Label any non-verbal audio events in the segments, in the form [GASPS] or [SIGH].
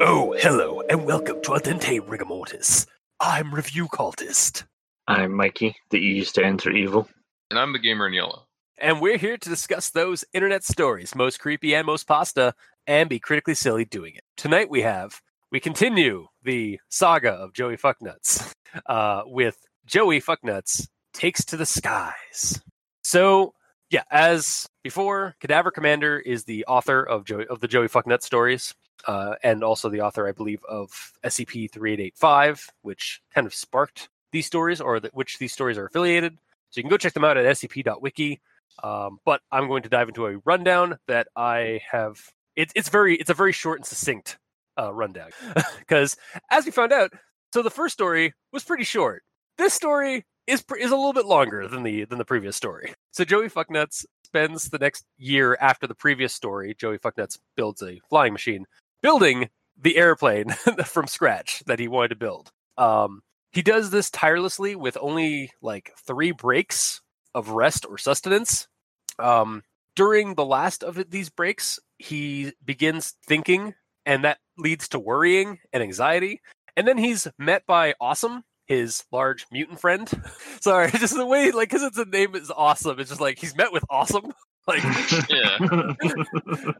Oh, hello, and welcome to Ardente Rigamortis. I'm Review Cultist, I'm Mikey, the E used to enter evil. And I'm the gamer in yellow. And we're here to discuss those internet stories, most creepy and most pasta, and be critically silly doing it. Tonight we have, we continue the saga of Joey Fucknuts uh, with Joey Fucknuts Takes to the Skies. So, yeah, as before, Cadaver Commander is the author of Joey of the Joey Fucknuts stories, uh, and also the author, I believe, of SCP 3885, which kind of sparked these stories, or the, which these stories are affiliated. So you can go check them out at scp.wiki. Um, but I'm going to dive into a rundown that I have. It's it's very it's a very short and succinct uh, rundown [LAUGHS] because as we found out, so the first story was pretty short. This story is is a little bit longer than the than the previous story. So Joey Fucknuts spends the next year after the previous story. Joey Fucknuts builds a flying machine, building the airplane [LAUGHS] from scratch that he wanted to build. Um, he does this tirelessly with only like three breaks of rest or sustenance. Um, during the last of these breaks, he begins thinking, and that leads to worrying and anxiety. And then he's met by Awesome, his large mutant friend. [LAUGHS] Sorry, [LAUGHS] just the way, like, because it's a name is Awesome. It's just like he's met with Awesome. [LAUGHS] Like, Yeah.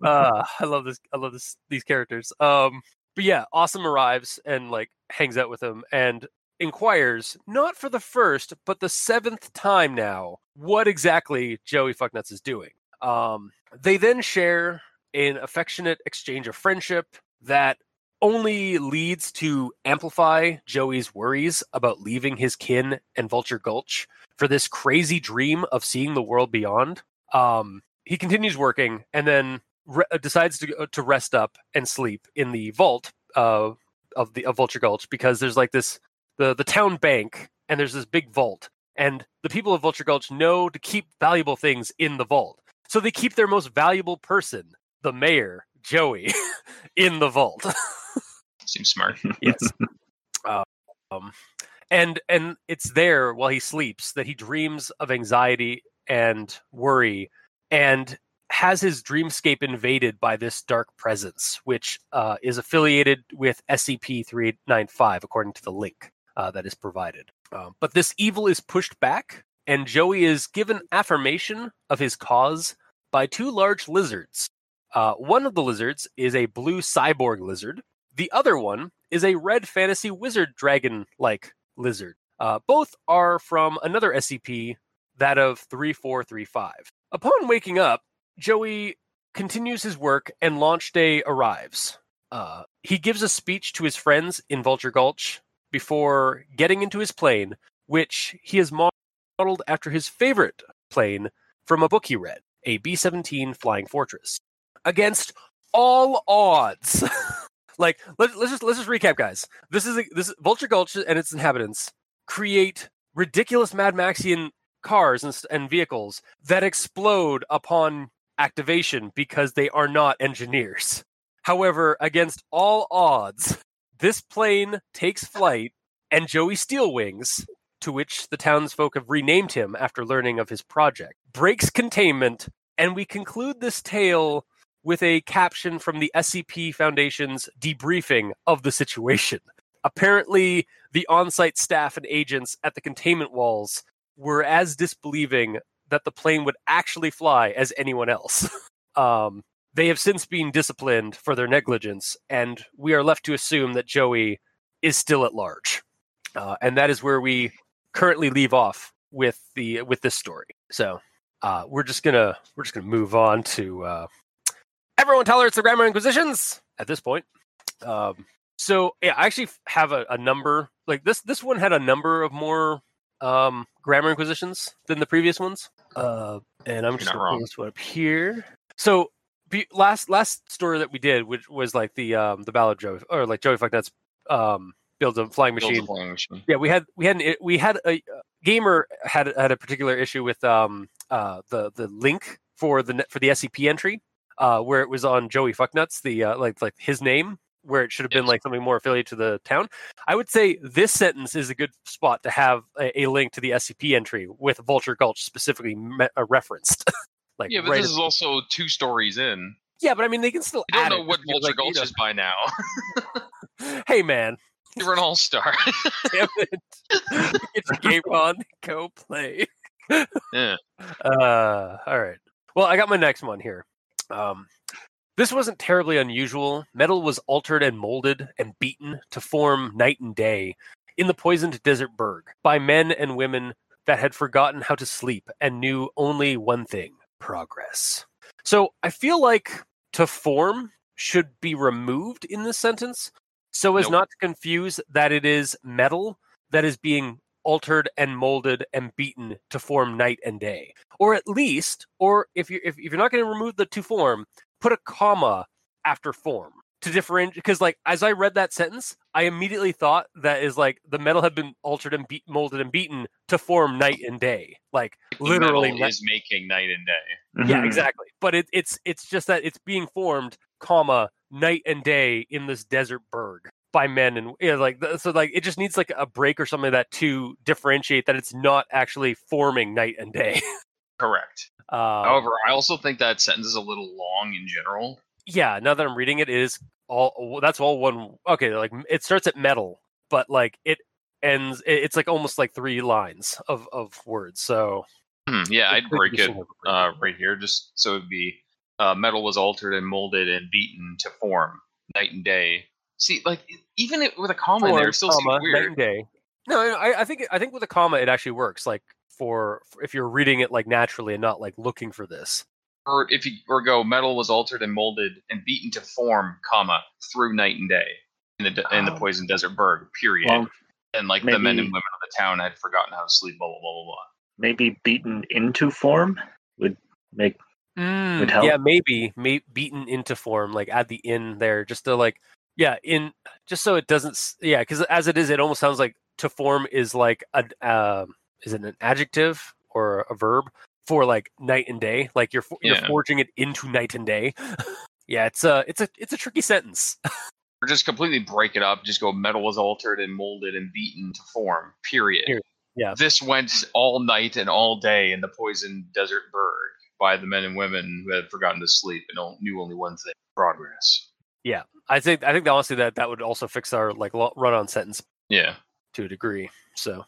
uh, I love this. I love this. These characters. Um, but yeah, Awesome arrives and like hangs out with him and inquires, not for the first, but the seventh time now, what exactly Joey Fucknuts is doing. Um, they then share an affectionate exchange of friendship that only leads to amplify Joey's worries about leaving his kin and Vulture Gulch for this crazy dream of seeing the world beyond. Um, he continues working and then re- uh, decides to go- to rest up and sleep in the vault uh, of the of Vulture Gulch because there's like this the the town bank and there's this big vault and the people of Vulture Gulch know to keep valuable things in the vault. So they keep their most valuable person, the mayor, Joey, [LAUGHS] in the vault. [LAUGHS] Seems smart. yes. Um, and and it's there while he sleeps that he dreams of anxiety and worry, and has his dreamscape invaded by this dark presence, which uh, is affiliated with SCP 395, according to the link uh, that is provided. Um, but this evil is pushed back, and Joey is given affirmation of his cause by two large lizards. Uh, one of the lizards is a blue cyborg lizard. The other one is a red fantasy wizard dragon like lizard. Uh, both are from another SCP, that of 3435. Upon waking up, Joey continues his work and Launch Day arrives. Uh, he gives a speech to his friends in Vulture Gulch before getting into his plane, which he has modeled after his favorite plane from a book he read, a B 17 Flying Fortress. Against all odds. [LAUGHS] like let, let's just let's just recap guys this is a, this vulture gulch and its inhabitants create ridiculous mad maxian cars and, and vehicles that explode upon activation because they are not engineers however against all odds this plane takes flight and joey steelwings to which the townsfolk have renamed him after learning of his project breaks containment and we conclude this tale with a caption from the SCP Foundation's debriefing of the situation. Apparently, the on site staff and agents at the containment walls were as disbelieving that the plane would actually fly as anyone else. [LAUGHS] um, they have since been disciplined for their negligence, and we are left to assume that Joey is still at large. Uh, and that is where we currently leave off with the with this story. So uh, we're just gonna we're just gonna move on to uh, everyone tolerates the grammar inquisitions at this point. Um, so yeah, I actually have a, a number like this. This one had a number of more um, grammar inquisitions than the previous ones. Uh, and I'm You're just gonna pull this one up here. So last last story that we did, which was like the um, the ballad Joey or like Joey Fucknuts um, builds a flying Builds a machine. flying machine. Yeah, we had we had an, we had a gamer had had a particular issue with um uh the the link for the for the SCP entry. uh, where it was on Joey Fucknuts, the uh, like like his name, where it should have been Yes. like something more affiliated to the town. I would say this sentence is a good spot to have a, a link to the SCP entry with Vulture Gulch specifically me- uh, referenced. [LAUGHS] like Yeah, but right this is also two stories in. yeah, but I mean they can still I don't know what Vulture like, you Gulch is by now. [LAUGHS] Hey man, [LAUGHS] You're an all star. damn it! [LAUGHS] Get your game on, go play. yeah. Uh, all right. Well, I got my next one here. Um, this wasn't terribly unusual. Metal was altered and molded and beaten to form night and day in the poisoned desert berg by men and women that had forgotten how to sleep and knew only one thing progress. So I feel like to form should be removed in this sentence so as Nope. not to confuse that it is metal that is being altered and molded and beaten to form night and day or at least or if you if, if you're not going to remove the to form put a comma after form to differentiate because like as i read that sentence i immediately thought that is like the metal had been altered and beat, molded and beaten to form night and day like The literally metal ni- is making night and day. yeah Mhm. exactly but it, it's it's just that it's being formed comma night and day in this desert berg by men and yeah, like so like it just needs like a break or something like that to differentiate that it's not actually forming night and day [LAUGHS] Correct. um, However, I also think that sentence is a little long in general. Yeah now that i'm reading it, it is all that's all one okay like it starts at metal but like it ends it's like almost like three lines of of words so Hmm, yeah, I'd break it somewhat of a break. uh, right here, just so it'd be uh, metal was altered and molded and beaten to form night and day. See, like even it, with a comma in there, still seems comma, night weird. and day. No, no, I, I think I think with a comma it actually works. Like for, for if you're reading it like naturally and not like looking for this. Or if you or go metal was altered and molded and beaten to form, comma through night and day in the de- in the Oh. poison desert berg. Period. Well, and like the men and women of the town had forgotten how to sleep. Blah blah blah blah blah. maybe beaten into form would make Mm, help. yeah, maybe, may beaten into form, like add the in there, just to like, yeah, in just so it doesn't, yeah, because as it is, it almost sounds like to form is like a, um, is it an adjective or a verb for like night and day? Like you're you're Yeah. forging it into night and day. [LAUGHS] yeah, it's a it's a it's a tricky sentence. Or just completely break it up. Just go metal was altered and molded and beaten to form. Period. Period. Yeah. This went all night and all day in the poison desert bird by the men and women who had forgotten to sleep and knew only one thing: progress. Yeah, I think I think honestly that that would also fix our like run on sentence Yeah. to a degree. So.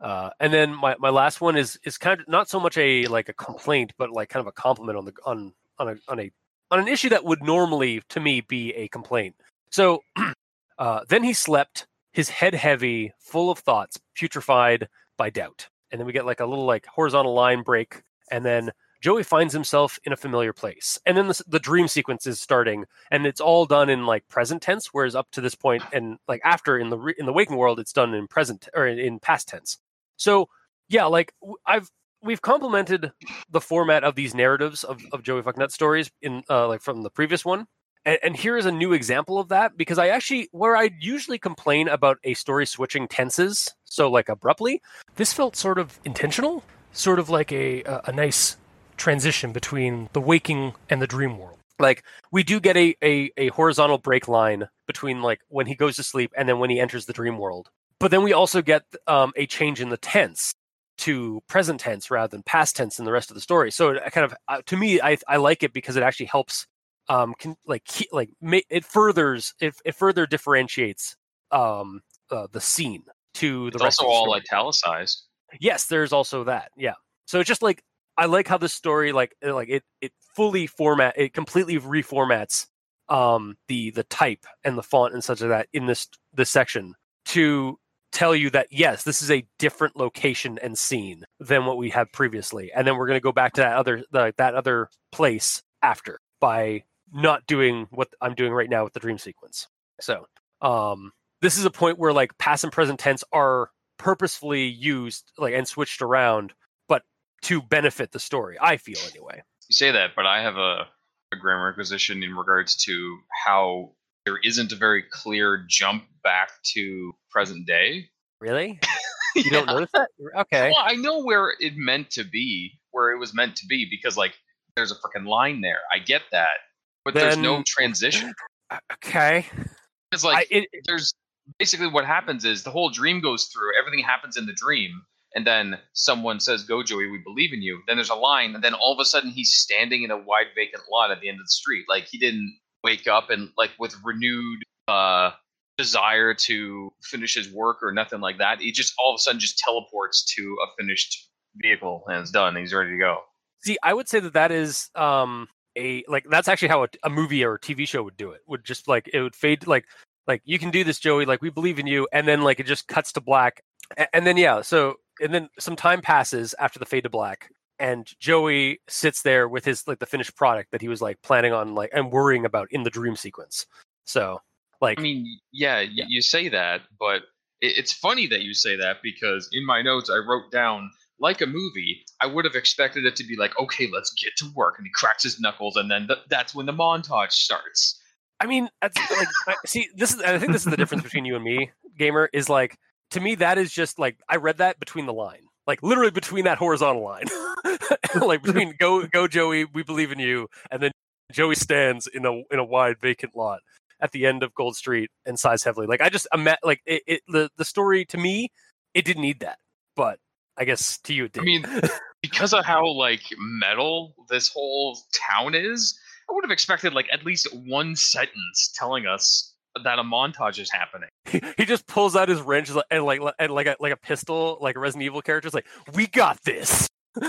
Uh, and then my, my last one is is kind of not so much a like a complaint, but like kind of a compliment on the on on a on a on an issue that would normally to me be a complaint. So [CLEARS THROAT] uh, then he slept, his head heavy, full of thoughts, putrefied by doubt. And then we get like a little like horizontal line break, and then Joey finds himself in a familiar place. And then the, the dream sequence is starting, and it's all done in like present tense, whereas up to this point, and like after in the re- in the waking world, it's done in present or in, in past tense. So yeah, like I've we've complimented the format of these narratives of, of Joey Fucknut stories in uh, like from the previous one. And, and here is a new example of that because I actually, where I usually complain about a story switching tenses, so like abruptly, this felt sort of intentional, sort of like a a, a nice transition between the waking and the dream world. Like we do get a, a a horizontal break line between like when he goes to sleep and then when he enters the dream world. But then we also get um, a change in the tense to present tense rather than past tense in the rest of the story. So it kind of uh, to me, I I like it because it actually helps um can, like ke- like ma- it furthers it, it further differentiates um uh, the scene to the It's rest also of the all italicized. Yes, there's also that. Yeah. So it's just like I like how the story like uh, like it it fully format it completely reformats um the the type and the font and such like that in this this section to tell you that yes, this is a different location and scene than what we had previously. And then we're going to go back to that other the, that other place after by not doing what I'm doing right now with the dream sequence. So, um this is a point where like past and present tense are purposefully used like and switched around but to benefit the story i feel anyway You say that, but I have a, a grammar requisition in regards to how there isn't a very clear jump back to present day. really [LAUGHS] you don't notice that okay Well, I know where it meant to be, where it was meant to be, because like there's a freaking line there. I get that, but there's no transition. [CLEARS THROAT] Okay. It's like I, it, there's basically what happens is the whole dream goes through. Everything happens in the dream, and then someone says, "Go, Joey, we believe in you." Then there's a line, and then all of a sudden he's standing in a wide vacant lot at the end of the street. Like he didn't wake up and like with renewed uh desire to finish his work or nothing like that. He just all of a sudden just teleports to a finished vehicle and it's done. He's ready to go. See, I would say that that is um a like that's actually how a, a movie or a TV show would do it. Would just like it would fade like like you can do this, Joey. Like we believe in you, and then like it just cuts to black, and, and then yeah, so and then some time passes after the fade to black, and Joey sits there with his like the finished product that he was like planning on like and worrying about in the dream sequence. So like I mean, yeah, y- you say that, but it, it's funny that you say that because in my notes I wrote down like a movie. I would have expected it to be like, okay, let's get to work, and he cracks his knuckles, and then th- that's when the montage starts. I mean, that's like I- see, this is I think this is the difference between you and me, gamer, is like to me that is just like I read that between the line. Like literally between that horizontal line. [LAUGHS] like between go go Joey, we believe in you, and then Joey stands in a in a wide vacant lot at the end of Gold Street and sighs heavily. Like I just I'm like it, it the the story to me, it didn't need that. But I guess to you it did. I mean, [LAUGHS] because of how like metal this whole town is, I would have expected like at least one sentence telling us that a montage is happening. [LAUGHS] he, he just pulls out his wrench and like and like a like a pistol, like a Resident Evil character. It's like, we got this. [LAUGHS]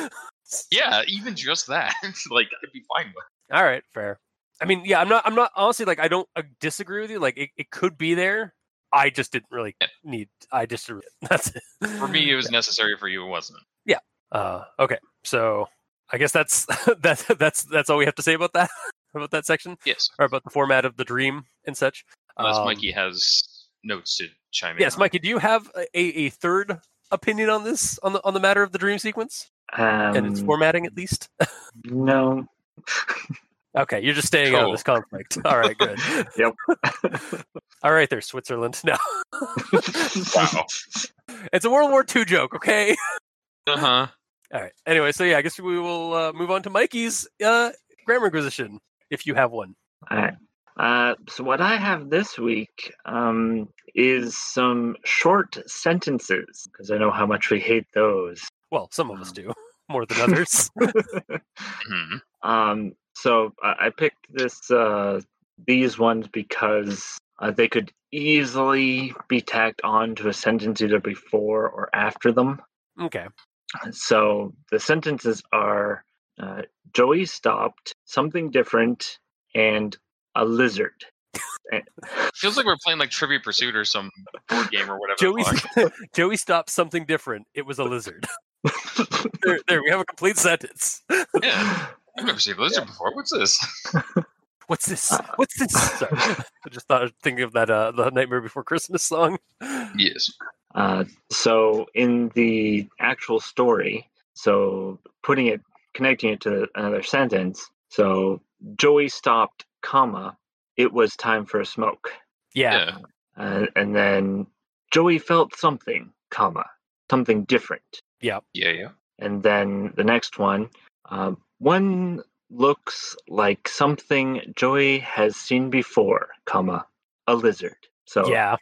Yeah, even just that, [LAUGHS] like I'd be fine with. All right, fair. I mean, yeah, I'm not. I'm not honestly like I don't uh, disagree with you. Like it, it could be there. I just didn't really Yeah. need. I just that's it. For me, it was necessary. For you, it wasn't. Yeah. Uh, okay, so I guess that's that's that's that's all we have to say about that about that section Yes, or about the format of the dream and such. Unless Um, Mikey has notes to chime in. Yes. Mikey, do you have a, a third opinion on this on the on the matter of the dream sequence Um, and its formatting at least? [LAUGHS] no. Okay, you're just staying out of this conflict. All right, good. [LAUGHS] [LAUGHS] Yep. All right, there, Switzerland. No, Wow. it's a World War II joke. Okay. Uh huh. All right. Anyway, so yeah, I guess we will uh, move on to Mikey's uh, grammar inquisition, if you have one. Alright. Uh, so what I have this week um, is some short sentences because I know how much we hate those. Well, some of us do [LAUGHS] more than others. [LAUGHS] hmm Um, so I I picked this uh, these ones because uh, they could easily be tacked on to a sentence either before or after them. okay. So the sentences are uh, Joey stopped, something different, and a lizard. Feels like we're playing like Trivia Pursuit or some board game or whatever. Joey. [LAUGHS] Joey stopped something different. It was a lizard. [LAUGHS] there, there, we have a complete sentence. Yeah, [LAUGHS] I've never seen a lizard before. What's this? What's this? What's this? Sorry. I just thought of thinking of that uh, the Nightmare Before Christmas song. Yes. Uh, so in the actual story, so putting it, connecting it to another sentence. So Joey stopped, comma. It was time for a smoke, Yeah. Yeah. uh, and then Joey felt something, comma, something different. Yeah. Yeah. yeah. And then the next one, um, one looks like something Joey has seen before, comma, a lizard. So Yeah.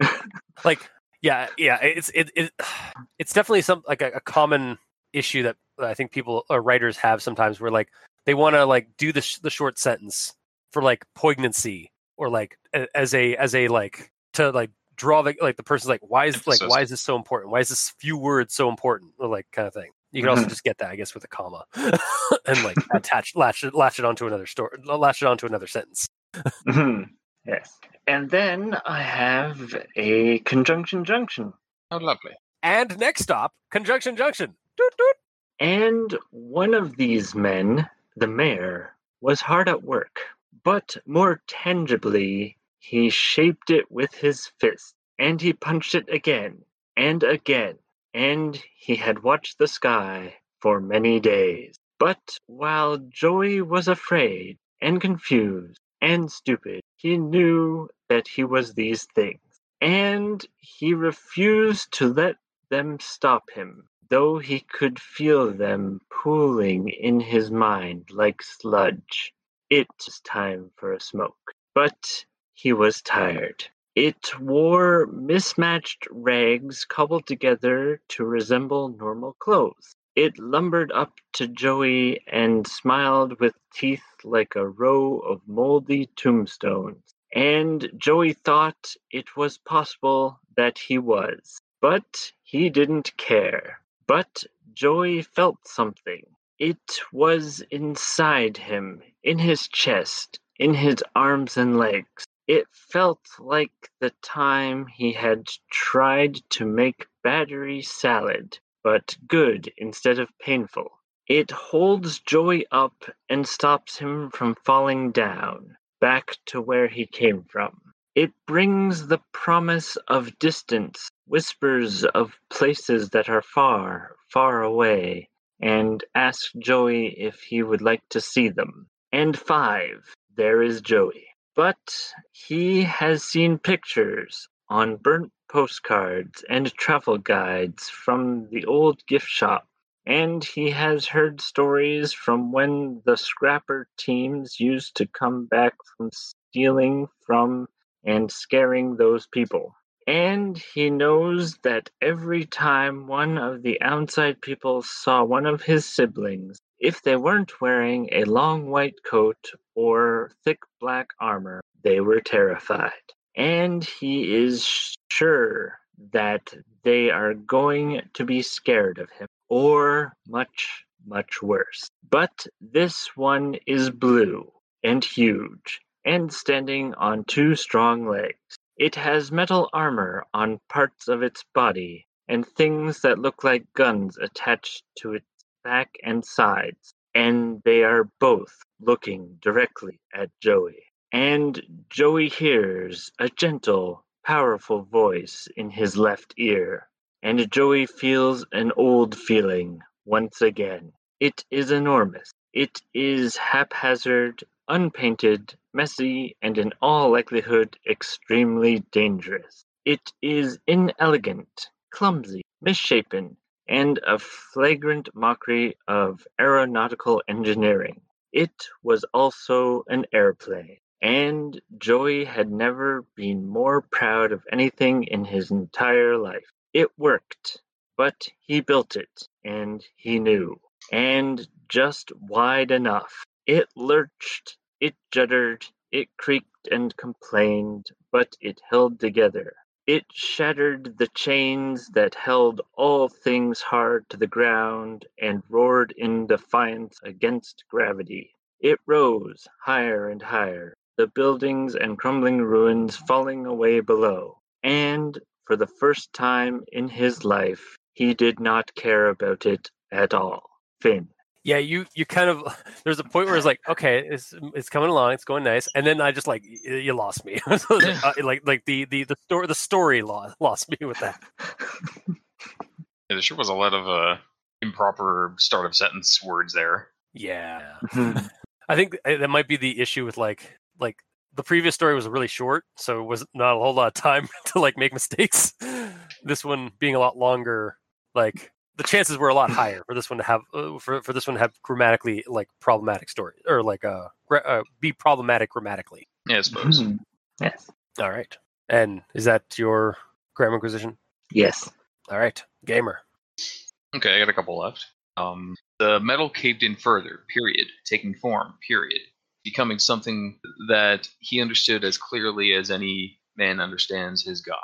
[LAUGHS] like yeah, yeah, it's it, it [SIGHS] it's definitely some like a, a common issue that I think people or writers have sometimes where like they want to like do the sh- the short sentence for like poignancy or like a- as a as a like to like draw the like the person's like why is like why is this so important? Why is this few words so important? Or like kind of thing. You can also Mhm. just get that, I guess, with a comma [LAUGHS] and like attach latch it latch it onto another story latch it onto another sentence. Mhm. yes. And then I have a conjunction junction. Oh, lovely. And next stop, conjunction junction. Doot, doot. And one of these men, the mayor, was hard at work, but more tangibly, he shaped it with his fist, and he punched it again and again, and he had watched the sky for many days. But while Joey was afraid and confused and stupid, he knew that he was these things, and he refused to let them stop him. though he could feel them pooling in his mind like sludge. It was time for a smoke, but he was tired. It wore mismatched rags cobbled together to resemble normal clothes. It lumbered up to Joey and smiled with teeth like a row of moldy tombstones. And Joey thought it was possible that he was. But he didn't care. But Joey felt something. It was inside him, in his chest, in his arms and legs. It felt like the time he had tried to make battery salad, but good instead of painful. It holds Joey up and stops him from falling down, back to where he came from. It brings the promise of distance, whispers of places that are far, far away, and asks Joey if he would like to see them. And five, there is Joey. But he has seen pictures on burnt postcards and travel guides from the old gift shop, and he has heard stories from when the scrapper teams used to come back from stealing from and scaring those people. And he knows that every time one of the outside people saw one of his siblings, if they weren't wearing a long white coat or thick black armor, they were terrified. And he is sure that they are going to be scared of him, or much, much worse. But this one is blue and huge and standing on two strong legs. It has metal armor on parts of its body and things that look like guns attached to its back and sides, and they are both looking directly at Joey. And Joey hears a gentle, powerful voice in his left ear, and Joey feels an old feeling once again. It is enormous. It is haphazard, unpainted, messy, and in all likelihood extremely dangerous. It is inelegant, clumsy, misshapen, and a flagrant mockery of aeronautical engineering. It was also an airplane, and Joey had never been more proud of anything in his entire life. It worked, but he built it, and he knew, and just wide enough. It lurched, it juddered, it creaked and complained, but it held together. It shattered the chains that held all things hard to the ground and roared in defiance against gravity. It rose higher and higher, the buildings and crumbling ruins falling away below. And for the first time in his life, he did not care about it at all. Finn yeah, you you kind of [LAUGHS] there's a point where it's like, okay, it's it's coming along, it's going nice, and then I just like you lost me, [LAUGHS] uh, like like the the the story the story lost lost me with that. [LAUGHS] Yeah, there sure was a lot of uh, improper start of sentence words there. Yeah, mm-hmm. I think that might be the issue with like like the previous story was really short, so it was not a whole lot of time to like make mistakes. This one being a lot longer, like the chances were a lot higher for this one to have uh, for, for this one to have grammatically like problematic story or like uh, uh be problematic grammatically. Yeah, I suppose. Mm-hmm. Yes. All right. And is that your grammar inquisition? Yes. All right, gamer. Okay, I got a couple left. Um, the metal caved in further. Period. Taking form. Period. Becoming something that he understood as clearly as any man understands his god.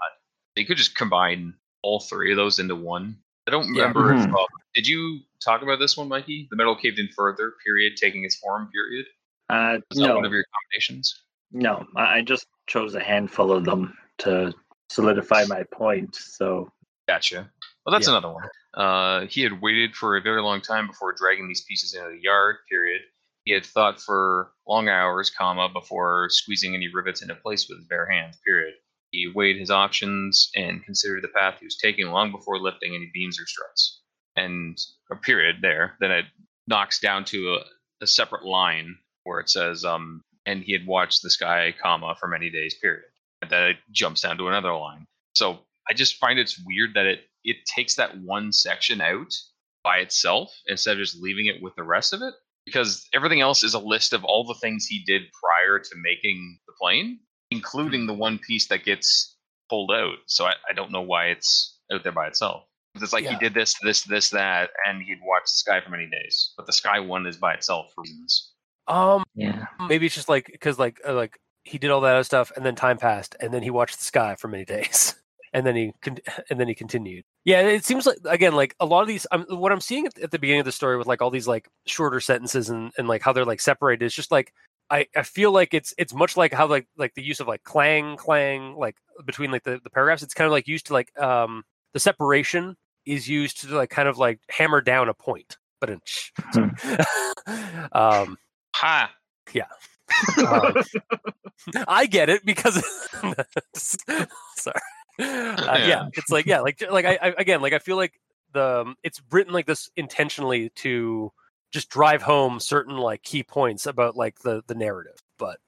He could just combine all three of those into one I don't remember. Yeah. If, uh, did you talk about this one, Mikey? The metal caved in further. Period. Taking its form. Period. Uh, Was that no. one of your combinations? No, I just chose a handful of them to solidify my point. So. Gotcha. Well, that's yeah. another one. Uh, he had waited for a very long time before dragging these pieces into the yard. Period. He had thought for long hours, comma, before squeezing any rivets into place with his bare hands. Period. He weighed his options and considered the path he was taking long before lifting any beams or struts. And a period there. Then it knocks down to a, a separate line where it says, um, and he had watched the sky, comma, for many days, period. And then it jumps down to another line. So I just find it's weird that it it takes that one section out by itself instead of just leaving it with the rest of it because everything else is a list of all the things he did prior to making the plane, including the one piece that gets pulled out. So I, I don't know why it's out there by itself. It's like Yeah. he did this, this, this, that, and he'd watch the sky for many days. But the sky one is by itself for reasons. Um, Yeah. maybe it's just like because like uh, like he did all that other stuff and then time passed and then he watched the sky for many [LAUGHS] days and then he con- and then he continued yeah it seems like again like a lot of these I'm, what i'm seeing at, at the beginning of the story with like all these like shorter sentences and, and like how they're like separated is just like I, I feel like it's it's much like how like like the use of like clang clang like between like the, the paragraphs it's kind of like used to like um the separation is used to like kind of like hammer down a point but in [LAUGHS] [LAUGHS] um Ha! um, [LAUGHS] I get it because sorry. Uh, yeah. Yeah. it's like yeah, like like I, I again like I feel like the um, it's written like this intentionally to just drive home certain like key points about like the the narrative. But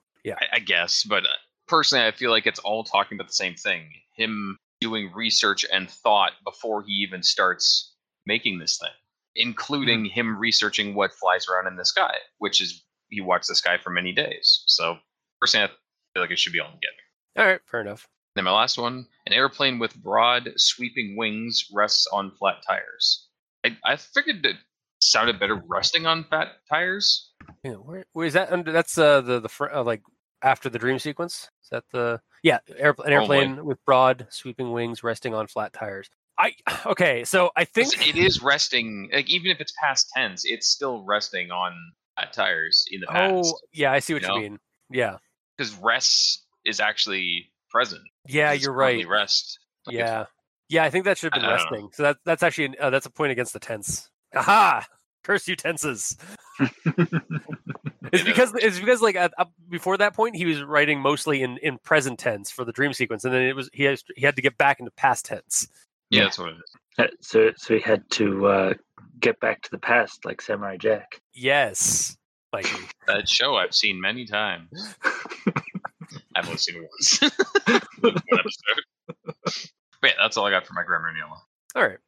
I, I guess, but uh, personally, I feel like it's all talking about the same thing. Him doing research and thought before he even starts making this thing, including him researching what flies around in the sky, which is he watched the sky for many days. So personally, I feel like it should be all together. all right, fair enough. Then my last one: an airplane with broad, sweeping wings rests on flat tires. I, I figured it sounded better resting on flat tires. Yeah, where, where is that under? That's uh the the fr- uh, like after the dream sequence. Is that the yeah air, an Oh, airplane with broad sweeping wings resting on flat tires? I [SIGHS] okay, so I think it is resting. Like even if it's past tense, it's still resting on flat tires in the past. Oh, yeah, I see what you you know? mean. Yeah, because rest is actually present. yeah, you're right. Rest. Like, Yeah, yeah, I think that should have been I know. resting. So that that's actually uh, that's a point against the tense. Aha! Curse you tenses. [LAUGHS] It's because it's because like at, up before that point he was writing mostly in in present tense for the dream sequence, and then it was he has he had to get back into past tense. yeah, Yeah. that's what it is. Uh, so, so he had to uh, get back to the past, like Samurai Jack. Yes, Mikey. [LAUGHS] That show I've seen many times. [LAUGHS] I've only seen once. One episode. But yeah, that's all I got for my grammar in yellow. All right.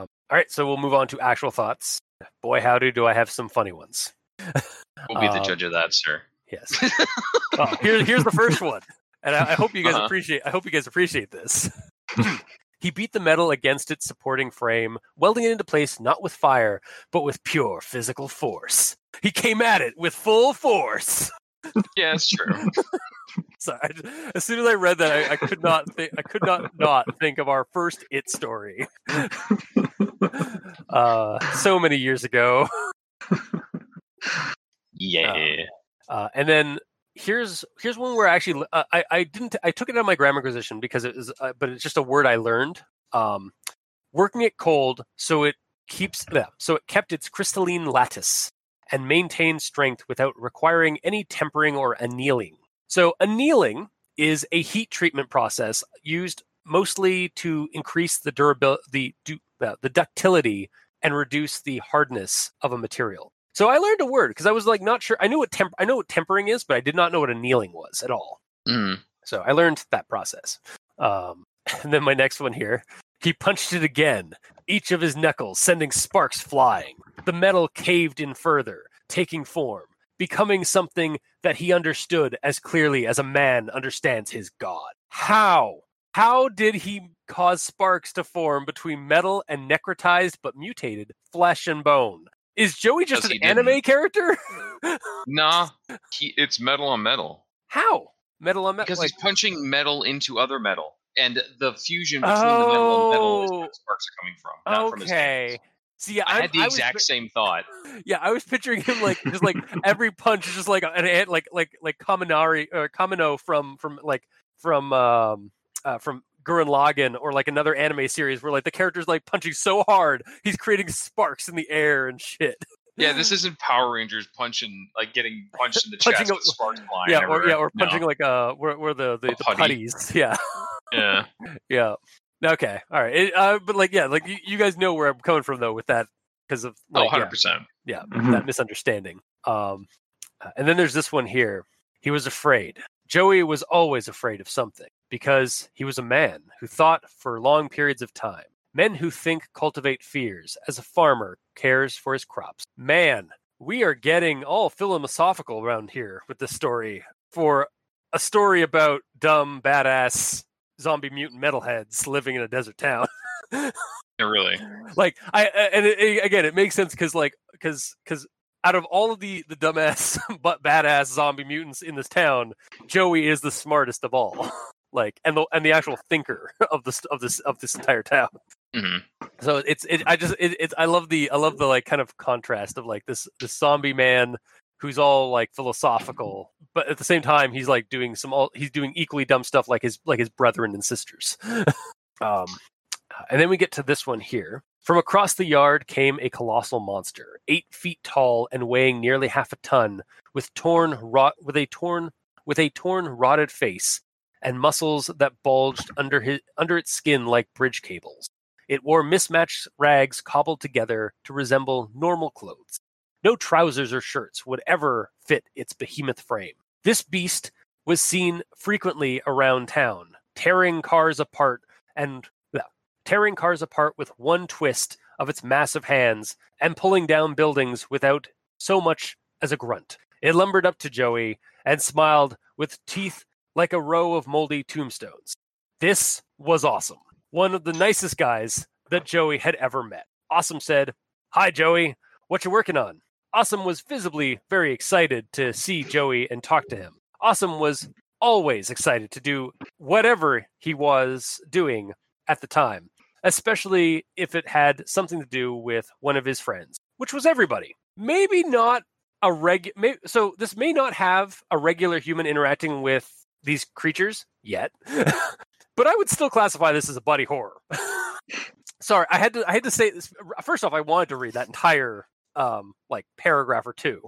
Um, all right. So we'll move on to actual thoughts. Boy, howdy, do I have some funny ones. [LAUGHS] We'll be the Um, judge of that, sir. Yes. oh, [LAUGHS] here, here's the first one, and I, I hope you guys Uh-huh. appreciate. I hope you guys appreciate this. [CLEARS THROAT] he beat the metal against its supporting frame, welding it into place not with fire, but with pure physical force. He came at it with full force. Yeah, it's true. [LAUGHS] Sorry, I as soon as I read that, I, I could not. Think, I could not not think of our first it story. [LAUGHS] Uh, so many years ago. Yeah. Uh, and then here's here's one where I actually uh, I I didn't I took it out of my grammar acquisition because it was uh, but it's just a word I learned. Um, working it cold so it keeps yeah, so it kept its crystalline lattice and maintained strength without requiring any tempering or annealing. So annealing is a heat treatment process used mostly to increase the durability the du- uh, the ductility and reduce the hardness of a material. So I learned a word because I was like not sure. I knew what temp- I know what tempering is, but I did not know what annealing was at all. Mm. So I learned that process. Um, [LAUGHS] and then my next one here, he punched it again, each of his knuckles sending sparks flying. The metal caved in further, taking form, becoming something that he understood as clearly as a man understands his god. How? How did he cause sparks to form between metal and necrotized but mutated flesh and bone? Is Joey just an anime didn't. character? [LAUGHS] Nah, he, it's metal on metal. How? Metal on metal? Because like- he's punching metal into other metal. And the fusion between the metal and metal is where Oh. the sparks are coming from. Not from his okay. See, yeah, I I'm- had the I exact pi- same thought. [LAUGHS] Yeah, I was picturing him like just like every punch is just like an ant, like like like Kaminari or Kamina from from like from um uh, from Gurren Lagann or like another anime series where like the character's like punching so hard he's creating sparks in the air and shit. Yeah, this isn't Power Rangers punching, like getting punched in the [LAUGHS] Punching chest with sparks flying. yeah, or yeah, or No. punching like uh where where the the, the putties. [LAUGHS] Yeah, Yeah. yeah. Okay, all right. It, uh, but like yeah, like you, you guys know where I'm coming from though with that because of Oh, like, yeah. 100%. yeah Mhm. that misunderstanding um uh, and then there's this one here he was afraid joey was always afraid of something because he was a man who thought for long periods of time. Men who think cultivate fears as a farmer cares for his crops. Man, we are getting all philosophical around here with this story for a story about dumb, badass zombie mutant metalheads living in a desert town. [LAUGHS] Yeah, really. like I and it, it- again, it makes sense because like because because out of all of the the dumbass [LAUGHS] but badass zombie mutants in this town, Joey is the smartest of all. [LAUGHS] like and the and the actual thinker of this of this of this entire town. hmm So it's it. I just it, it's I love the I love the like kind of contrast of like this this zombie man who's all like philosophical, but at the same time he's like doing some all he's doing equally dumb stuff like his like his brethren and sisters. [LAUGHS] um, and then we get to this one here. From across the yard came a colossal monster, eight feet tall and weighing nearly half a ton, with torn rot with a torn with a torn rotted face and muscles that bulged under his under its skin like bridge cables. It wore mismatched rags cobbled together to resemble normal clothes. No trousers or shirts would ever fit its behemoth frame. This beast was seen frequently around town, tearing cars apart and well, tearing cars apart with one twist of its massive hands and pulling down buildings without so much as a grunt. It lumbered up to Joey and smiled with teeth like a row of moldy tombstones. This was awesome. One of the nicest guys that Joey had ever met. Awesome said, Hi, Joey. What you working on? Awesome was visibly very excited to see Joey and talk to him. Awesome was always excited to do whatever he was doing at the time, especially if it had something to do with one of his friends, which was everybody. Maybe not a reg. So this may not have a regular human interacting with these creatures yet, [LAUGHS] but I would still classify this as a buddy horror. [LAUGHS] Sorry, I had to. I had to say this. First off, I wanted to read that entire um like paragraph or two.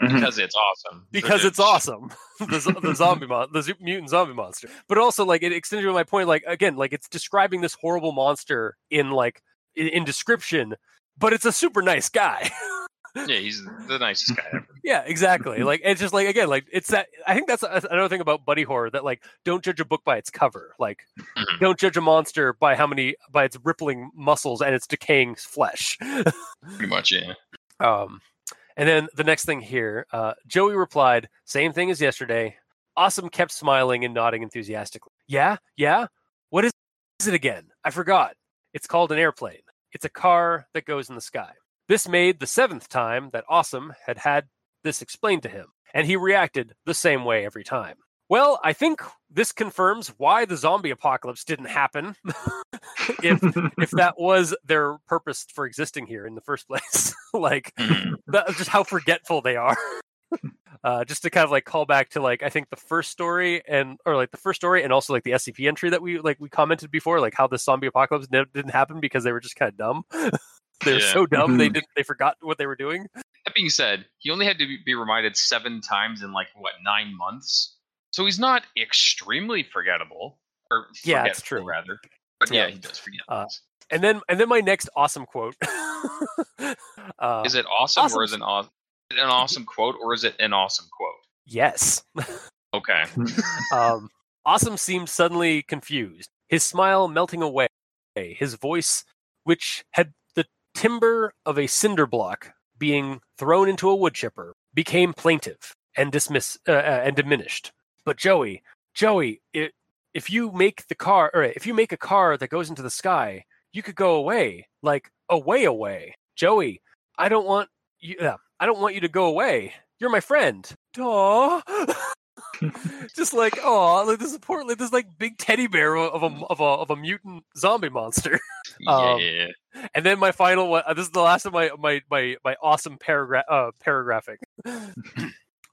Because it's awesome. because it's awesome. [LAUGHS] The, the zombie mon- the mutant zombie monster. But also like it extends to my point like again like it's describing this horrible monster in like in, in description but it's a super nice guy [LAUGHS] Yeah, he's the nicest guy ever. [LAUGHS] yeah exactly like it's just like again like it's that i think that's another thing about buddy horror that like don't judge a book by its cover like Mhm. don't judge a monster by how many by its rippling muscles and its decaying flesh Pretty much, yeah. [LAUGHS] Um, and then the next thing here, uh, Joey replied, "Same thing as yesterday." Awesome kept smiling and nodding enthusiastically. Yeah, yeah. What is, is it again? I forgot. It's called an airplane. It's a car that goes in the sky. This made the seventh time that Awesome had had this explained to him, and he reacted the same way every time. Well, I think this confirms why the zombie apocalypse didn't happen. [LAUGHS] if if [LAUGHS] that was their purpose for existing here in the first place, [LAUGHS] like Mhm. that, just how forgetful they are. uh, just to kind of like call back to like I think the first story and or like the first story and also like the SCP entry that we like we commented before, like how the zombie apocalypse didn't happen because they were just kind of dumb. They were Yeah. so dumb they Mhm. didn't they forgot what they were doing. That being said, he only had to be- be reminded seven times in like what nine months, so he's not extremely forgettable. Or Yeah, it's forgetful, true. rather. But Yeah. yeah, he does forget. Uh. And then and then my next awesome quote. [LAUGHS] uh, is it awesome, awesome. or is it an, aw- an awesome quote, or is it an awesome quote? yes. Okay. [LAUGHS] Um, awesome seemed suddenly confused, his smile melting away, his voice, which had the timber of a cinder block being thrown into a wood chipper, became plaintive and dismiss uh, uh, and diminished. But Joey, Joey, it, if you make the car, or if you make a car that goes into the sky, you could go away, like away, away. Joey, I don't want you. Uh, I don't want you to go away. You're my friend. Aw. [LAUGHS] [LAUGHS] just like oh like this is poor like this like big teddy bear of a of a of a mutant zombie monster. [LAUGHS] Um, yeah. and then my final one uh, this is the last of my my my my awesome paragraph uh paragraphic. [CLEARS THROAT]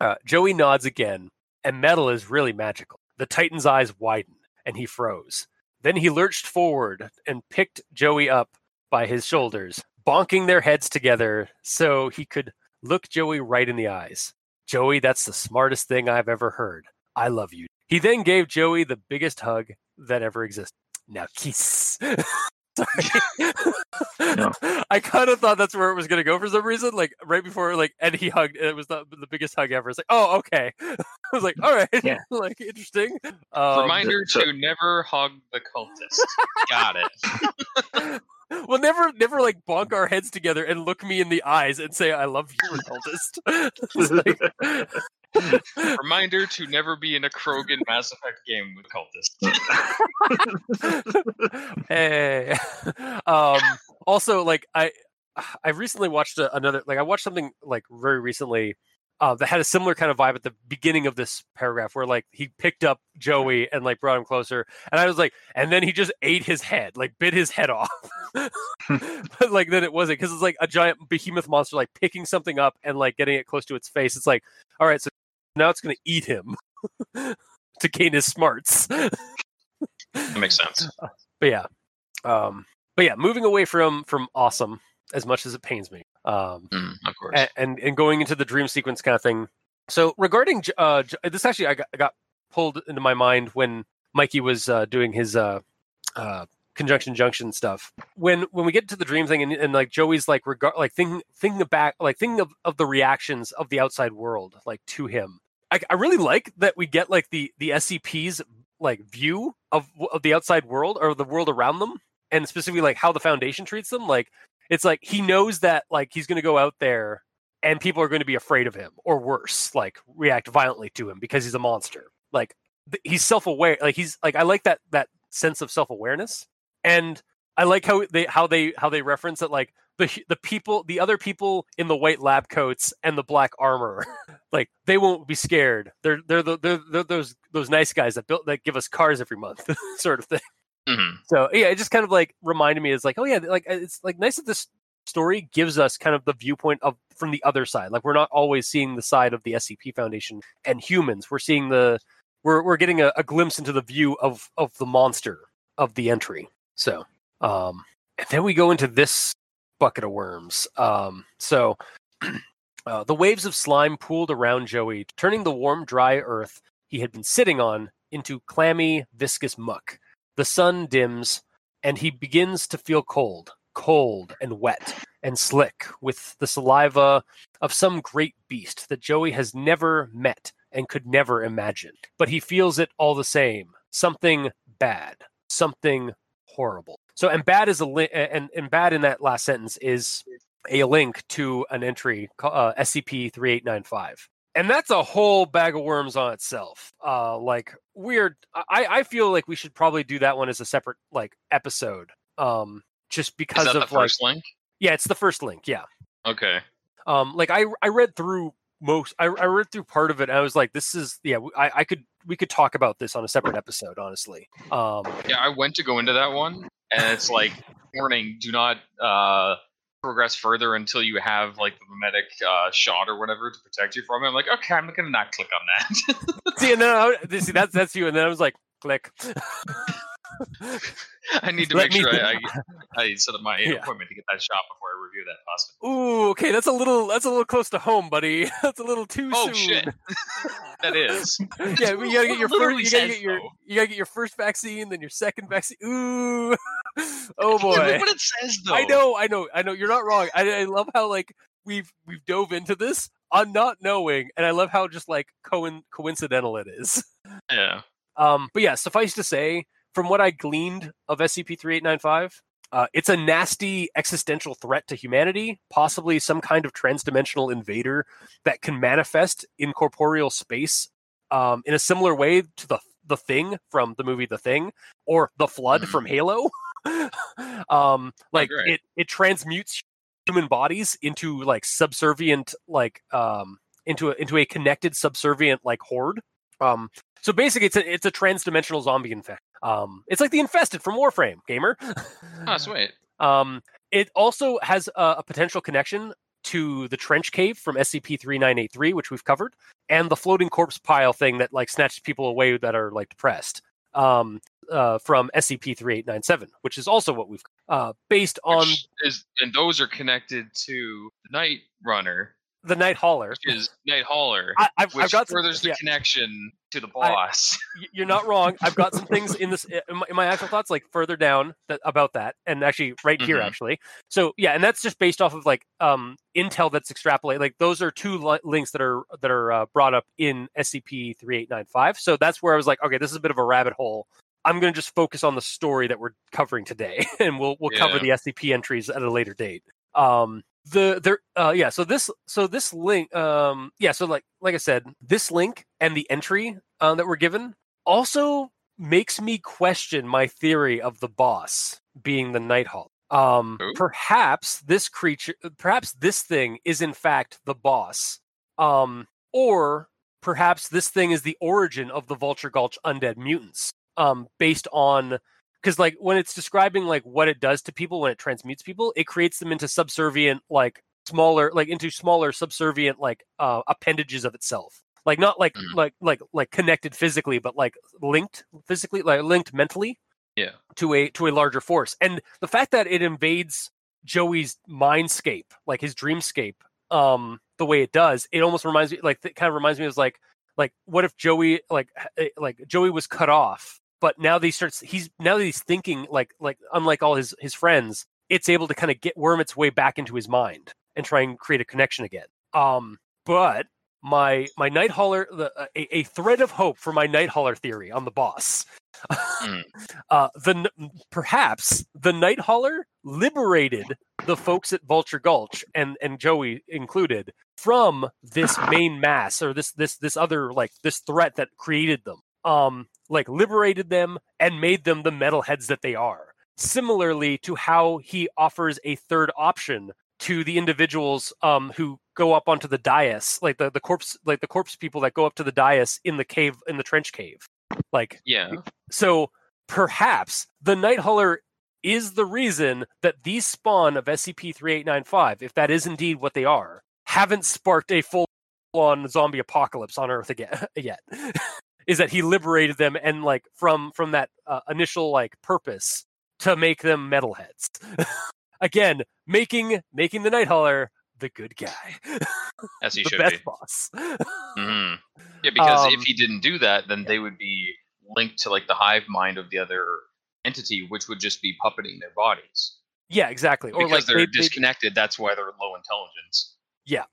Uh, joey nods again and metal is really magical. The titan's eyes widen and he froze. Then he lurched forward and picked joey up by his shoulders bonking their heads together so he could look joey right in the eyes Joey, that's the smartest thing I've ever heard. I love you. He then gave Joey the biggest hug that ever existed. Now [LAUGHS] kiss. Sorry. No. [LAUGHS] I kind of thought that's where it was going to go for some reason. Like right before, like and he hugged. It was the, the biggest hug ever. It's like, oh, okay. [LAUGHS] I was like, all right, Yeah. [LAUGHS] like interesting. Um, Reminder so- to never hug the cultist. Got it. Well, never, never like bonk our heads together and look me in the eyes and say, "I love you, cultist." It's like- [LAUGHS] Reminder to never be in a Krogan Mass Effect game with cultists. [LAUGHS] hey. [LAUGHS] Um, also, like I, [SIGHS] I recently watched a, another. Like I watched something like very recently. Uh, that had a similar kind of vibe at the beginning of this paragraph, where like he picked up Joey and like brought him closer, and I was like, and then he just ate his head, like bit his head off. but like then it wasn't because it's like a giant behemoth monster like picking something up and like getting it close to its face. It's like, all right, so now it's gonna eat him [LAUGHS] to gain his smarts. That makes sense. but yeah um but yeah moving away from from awesome as much as it pains me um Mm, of course. a- and and going into the dream sequence kind of thing so regarding uh this actually i got, I got pulled into my mind when mikey was uh doing his uh uh conjunction junction stuff. When when we get to the dream thing and, and like joey's like regard like thinking thinking back like thinking of, of the reactions of the outside world like to him I, I really like that we get like the the scp's like view of of the outside world or the world around them and specifically like how the foundation treats them. Like it's like he knows that like he's going to go out there and people are going to be afraid of him or worse like react violently to him because he's a monster. Like th- he's self-aware like he's like i like that that sense of self-awareness and i like how they how they how they reference it like the the people the other people in the white lab coats and the black armor [LAUGHS] like they won't be scared they're they're, the, they're, they're those those nice guys that built that give us cars every month [LAUGHS] sort of thing Mhm. so yeah, it just kind of like reminded me. It's like, oh yeah, like it's like nice that this story gives us kind of the viewpoint of from the other side. Like we're not always seeing the side of the SCP Foundation and humans. We're seeing the we're we're getting a, a glimpse into the view of of the monster of the entry. So um and then we go into this bucket of worms. Um so [CLEARS THROAT] uh, the waves of slime pooled around Joey, turning the warm, dry earth he had been sitting on into clammy, viscous muck. The sun dims, and he begins to feel cold, cold and wet and slick with the saliva of some great beast that Joey has never met and could never imagine. But he feels it all the same something bad, something horrible. So, and bad is a li- and, and bad in that last sentence is a link to an entry uh, SCP 3895 and that's a whole bag of worms on itself. Uh, like weird. I I feel like we should probably do that one as a separate like episode. Um, just because of the like link? yeah, it's the first link. Yeah. Okay. Um, like I I read through most. I I read through part of it. and I was like, this is yeah. I I could we could talk about this on a separate episode. Honestly. Um. Yeah, I went to go into that one, and it's like, warning: do not uh, progress further until you have like the mimetic uh, shot or whatever to protect you from it. I'm like, okay, I'm gonna not click on that. See, and then I, [LAUGHS] see that's that's you, and then I was like, click. [LAUGHS] I need to Let make sure I, I, I set up my Yeah. appointment to get that shot before I review that pasta. Ooh, okay, that's a little that's a little close to home, buddy. [LAUGHS] That's a little too Oh soon. shit, [LAUGHS] that is. yeah, we gotta get your first. You gotta get your so. you gotta get your first vaccine, then your second vaccine. Ooh, [LAUGHS] oh boy. what it says though. I know, I know, I know. You're not wrong. I, I love how like we've we've dove into this on not knowing, and I love how just like co- coincidental it is. Yeah. Um, but yeah, suffice to say, from what I gleaned of SCP 3895, uh, it's a nasty existential threat to humanity, possibly some kind of transdimensional invader that can manifest in corporeal space um, in a similar way to the the thing from the movie The Thing or the Flood Mhm. from Halo. [LAUGHS] um, like great. it it transmutes human bodies into like subservient like um into a, into a connected subservient like horde. Um, so basically, it's a it's a transdimensional zombie infect. Um, it's like the infested from Warframe, gamer. Oh, [LAUGHS] sweet. um, it also has a, a potential connection to the trench cave from SCP three nine eight three, which we've covered, and the floating corpse pile thing that like snatches people away that are like depressed. Um, uh, from SCP three eight nine seven, which is also what we've uh based on Which is and those are connected to the Night Runner the Night Hauler. which is Night Hauler, I, I've, which I've got some, furthers the yeah, connection to the boss. [LAUGHS] y- you're not wrong. I've got some things in this in my, in my actual thoughts, like further down that about that, and actually right here, Mhm. actually. So yeah, and that's just based off of like um intel that's extrapolated. Like those are two li- links that are that are uh, brought up in SCP three eight nine five. So that's where I was like, okay, this is a bit of a rabbit hole. I'm going to just focus on the story that we're covering today, [LAUGHS] and we'll we'll cover the SCP entries at a later date. Um, the there uh yeah so this so this link um yeah so like like i said this link and the entry uh, that we're given also makes me question my theory of the boss being the night nighthawk um Ooh. perhaps this creature perhaps this thing is in fact the boss um or perhaps this thing is the origin of the vulture gulch undead mutants um based on because like when it's describing like what it does to people when it transmutes people it creates them into subservient like smaller like into smaller subservient like uh appendages of itself like not like Mhm. like like like connected physically but like linked physically like linked mentally Yeah. to a to a larger force and the fact that it invades joey's mindscape like his dreamscape um the way it does it almost reminds me like it kind of reminds me of like like what if joey like like joey was cut off but now that he starts he's now that he's thinking like like unlike all his his friends it's able to kind of get worm its way back into his mind and try and create a connection again. Um but my my night hauler the, a, a thread of hope for my night hauler theory on the boss. Mm. [LAUGHS] uh the perhaps the night hauler liberated the folks at vulture gulch and and joey included from this [LAUGHS] main mass or this this this other like this threat that created them. Um like liberated them and made them the metalheads that they are similarly to how he offers a third option to the individuals um who go up onto the dais like the the corpse like the corpse people that go up to the dais in the cave in the trench cave like Yeah. so perhaps the Night Hauler is the reason that these spawn of SCP 3895, if that is indeed what they are, haven't sparked a full on zombie apocalypse on Earth again [LAUGHS] yet. Is that he liberated them and like from from that uh, initial like purpose to make them metalheads. [LAUGHS] Again, making making the Night Hauler the good guy, [LAUGHS] As he the should best be. boss. [LAUGHS] mm-hmm. Yeah, because Um, if he didn't do that, then they would be linked to like the hive mind of the other entity, which would just be puppeting their bodies. yeah, exactly. Or Because like they're they- they- disconnected, that's why they're low intelligence. Yeah,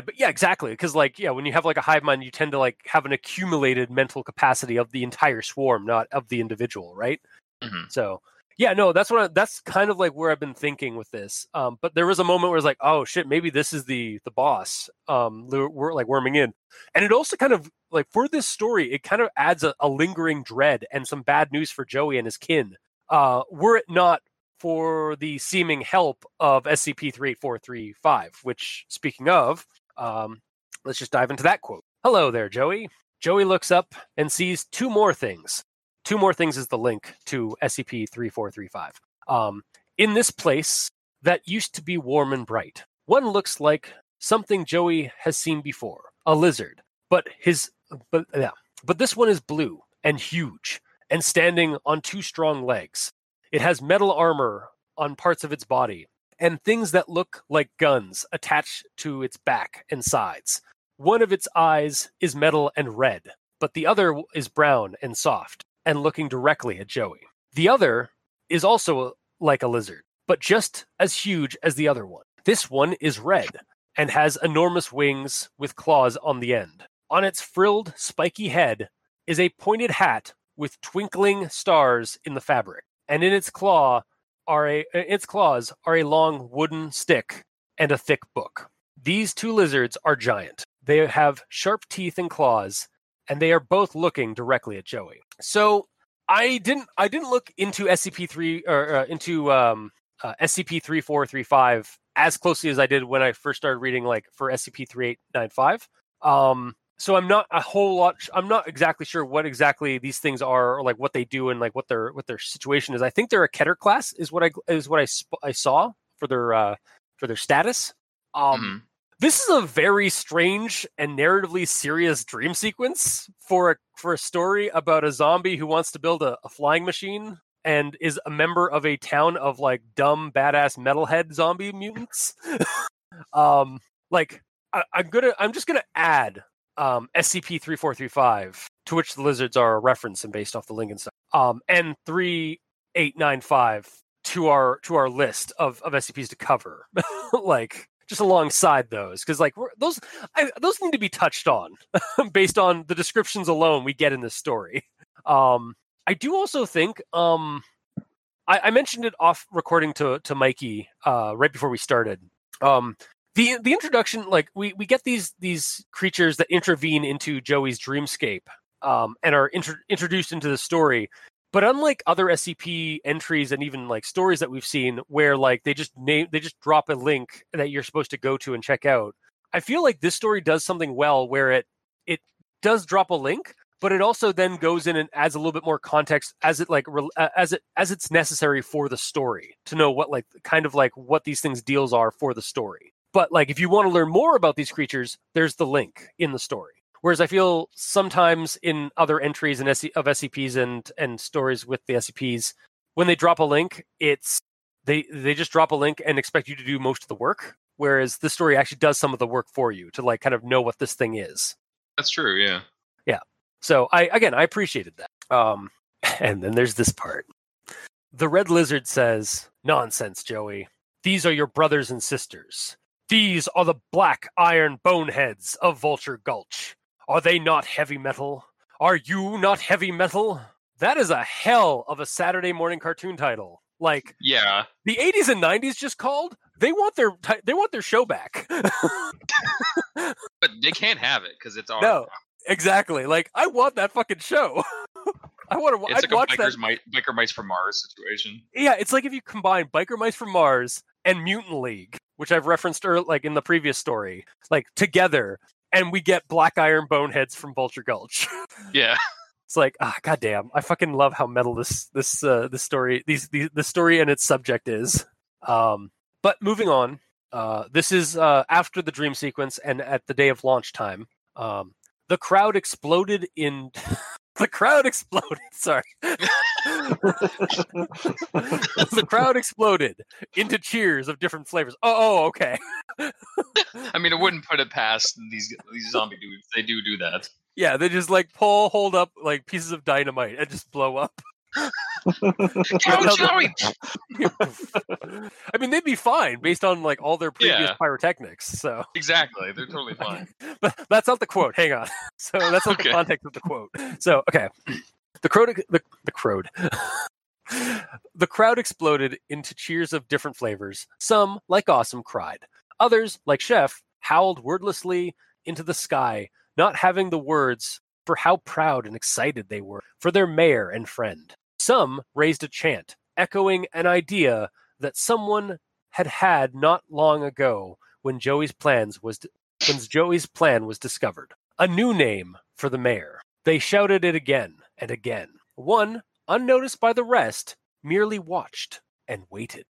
but yeah, exactly. Because like, yeah, when you have like a hive mind, you tend to like have an accumulated mental capacity of the entire swarm, not of the individual, right? Mhm. So yeah, no, that's what I, that's kind of like where I've been thinking with this. Um, but there was a moment where it's like, oh shit, maybe this is the the boss. Um, we're like worming in, and it also kind of like for this story, it kind of adds a, a lingering dread and some bad news for Joey and his kin. Uh, were it not for the seeming help of SCP 38435, which, speaking of, um, let's just dive into that quote. Hello there, Joey. Joey looks up and sees two more things. Two more things is the link to SCP 3435. Um, in this place that used to be warm and bright, one looks like something Joey has seen before a lizard. But his, but yeah, but this one is blue and huge and standing on two strong legs. It has metal armor on parts of its body and things that look like guns attached to its back and sides. One of its eyes is metal and red, but the other is brown and soft and looking directly at Joey. The other is also uh, like a lizard, but just as huge as the other one. This one is red and has enormous wings with claws on the end. On its frilled, spiky head is a pointed hat with twinkling stars in the fabric, and in its claw are a its claws are a long wooden stick and a thick book. These two lizards are giant. They have sharp teeth and claws, and they are both looking directly at Joey. So I didn't I didn't look into SCP three or uh, into um, uh, SCP three four three five as closely as I did when I first started reading like for SCP three eight nine five. Um, so I'm not a whole lot. I'm not exactly sure what exactly these things are, or like what they do, and like what their what their situation is. I think they're a Keter class, is what I is what I sp- I saw for their uh, for their status. Um, Mhm. this is a very strange and narratively serious dream sequence for a for a story about a zombie who wants to build a, a flying machine and is a member of a town of like dumb badass metalhead zombie mutants. [LAUGHS] um, like I, I'm gonna I'm just gonna add um, SCP three four three five to which the lizards are a reference and based off the stuff. Um, and three eight nine five to our to our list of of SCPs to cover, [LAUGHS] like just alongside those, because like those I, those need to be touched on [LAUGHS] based on the descriptions alone we get in this story. Um, I do also think um, I, I mentioned it off recording to to Mikey uh, right before we started. Um, the the introduction, like we we get these these creatures that intervene into Joey's dreamscape um, and are intro- introduced into the story. But unlike other SCP entries and even like stories that we've seen, where like they just name they just drop a link that you're supposed to go to and check out, I feel like this story does something well where it it does drop a link, but it also then goes in and adds a little bit more context as it like re- uh, as it as it's necessary for the story to know what like kind of like what these things deals are for the story. But like if you want to learn more about these creatures, there's the link in the story. Whereas I feel sometimes in other entries in SC- of SCPs and and stories with the SCPs, when they drop a link, it's they they just drop a link and expect you to do most of the work. Whereas this story actually does some of the work for you to like kind of know what this thing is. That's true. Yeah. Yeah. So I again I appreciated that. Um, [LAUGHS] and then there's this part. The red lizard says, "Nonsense, Joey. These are your brothers and sisters. These are the black iron boneheads of Vulture Gulch. Are they not heavy metal? Are you not heavy metal? That is a hell of a Saturday morning cartoon title. Like Yeah. the 80s and 90s just called. They want their they want their show back. But they can't have it because it's our. No. exactly. Like I want that fucking show. [LAUGHS] I want to. It's I'd like watch a that. biker's mice, biker mice from Mars situation. Yeah, it's like if you combine Biker Mice from Mars and Mutant League, which I've referenced earlier, like in the previous story, like together, and we get Black Iron Boneheads from Vulture Gulch. [LAUGHS] Yeah. it's like, ah, goddamn! I fucking love how metal this this uh, this story these, these the story and its subject is. Um, but moving on, uh, this is uh, after the dream sequence and at the day of launch time. Um, the crowd exploded in. [LAUGHS] the crowd exploded. [LAUGHS] Sorry. [LAUGHS] the crowd exploded into cheers of different flavors. Oh, oh okay. [LAUGHS] I mean, I wouldn't put it past these these zombie dudes. They do do that. Yeah, they just like pull, hold up like pieces of dynamite and just blow up. [LAUGHS] I mean, they'd be fine based on like all their previous Yeah. pyrotechnics. So, Exactly. They're totally fine. but that's not the quote. Hang on. So that's not Okay. the context of the quote. So, okay, the crowd, the the crowd, [LAUGHS] the crowd exploded into cheers of different flavors. Some, like Awesome, cried. Others, like Chef, howled wordlessly into the sky, not having the words for how proud and excited they were for their mayor and friend. Some raised a chant, echoing an idea that someone had had not long ago when Joey's plans was when Joey's plan was discovered. A new name for the mayor. They shouted it again and again. One, unnoticed by the rest, merely watched and waited.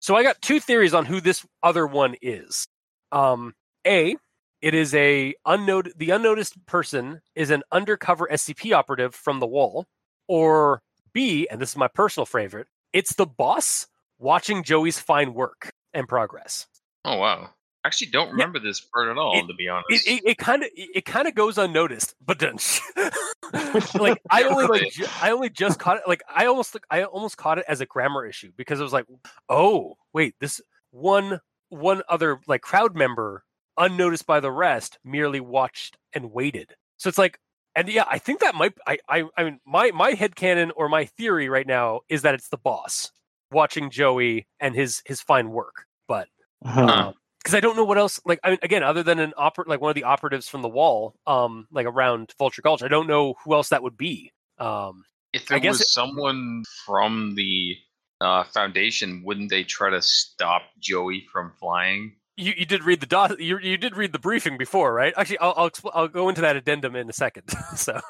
So I got two theories on who this other one is. Um, a, it is a unnot- the unnoticed person is an undercover SCP operative from the wall, or B, and this is my personal favorite, it's the boss watching Joey's fine work and progress. Oh wow. I actually don't remember this part at all, It- to be honest. It it- it kind of it kind of goes unnoticed, but then [LAUGHS] like [LAUGHS] I only like ju- I only just caught it like I almost I almost caught it as a grammar issue because it was like oh wait this one one other like crowd member unnoticed by the rest merely watched and waited so it's like and yeah I think that might I I I mean my my head headcanon or my theory right now is that it's the boss watching Joey and his his fine work but Huh. Because I don't know what else. Like, I mean, again, other than an oper- like one of the operatives from the wall, um, like around Vulture Gulch, I don't know who else that would be. Um, if I it guess was it- someone from the uh, foundation, wouldn't they try to stop Joey from flying? you, you did read the dot. You, you did read the briefing before, right? Actually, I'll I'll, expl- I'll go into that addendum in a second. [LAUGHS] so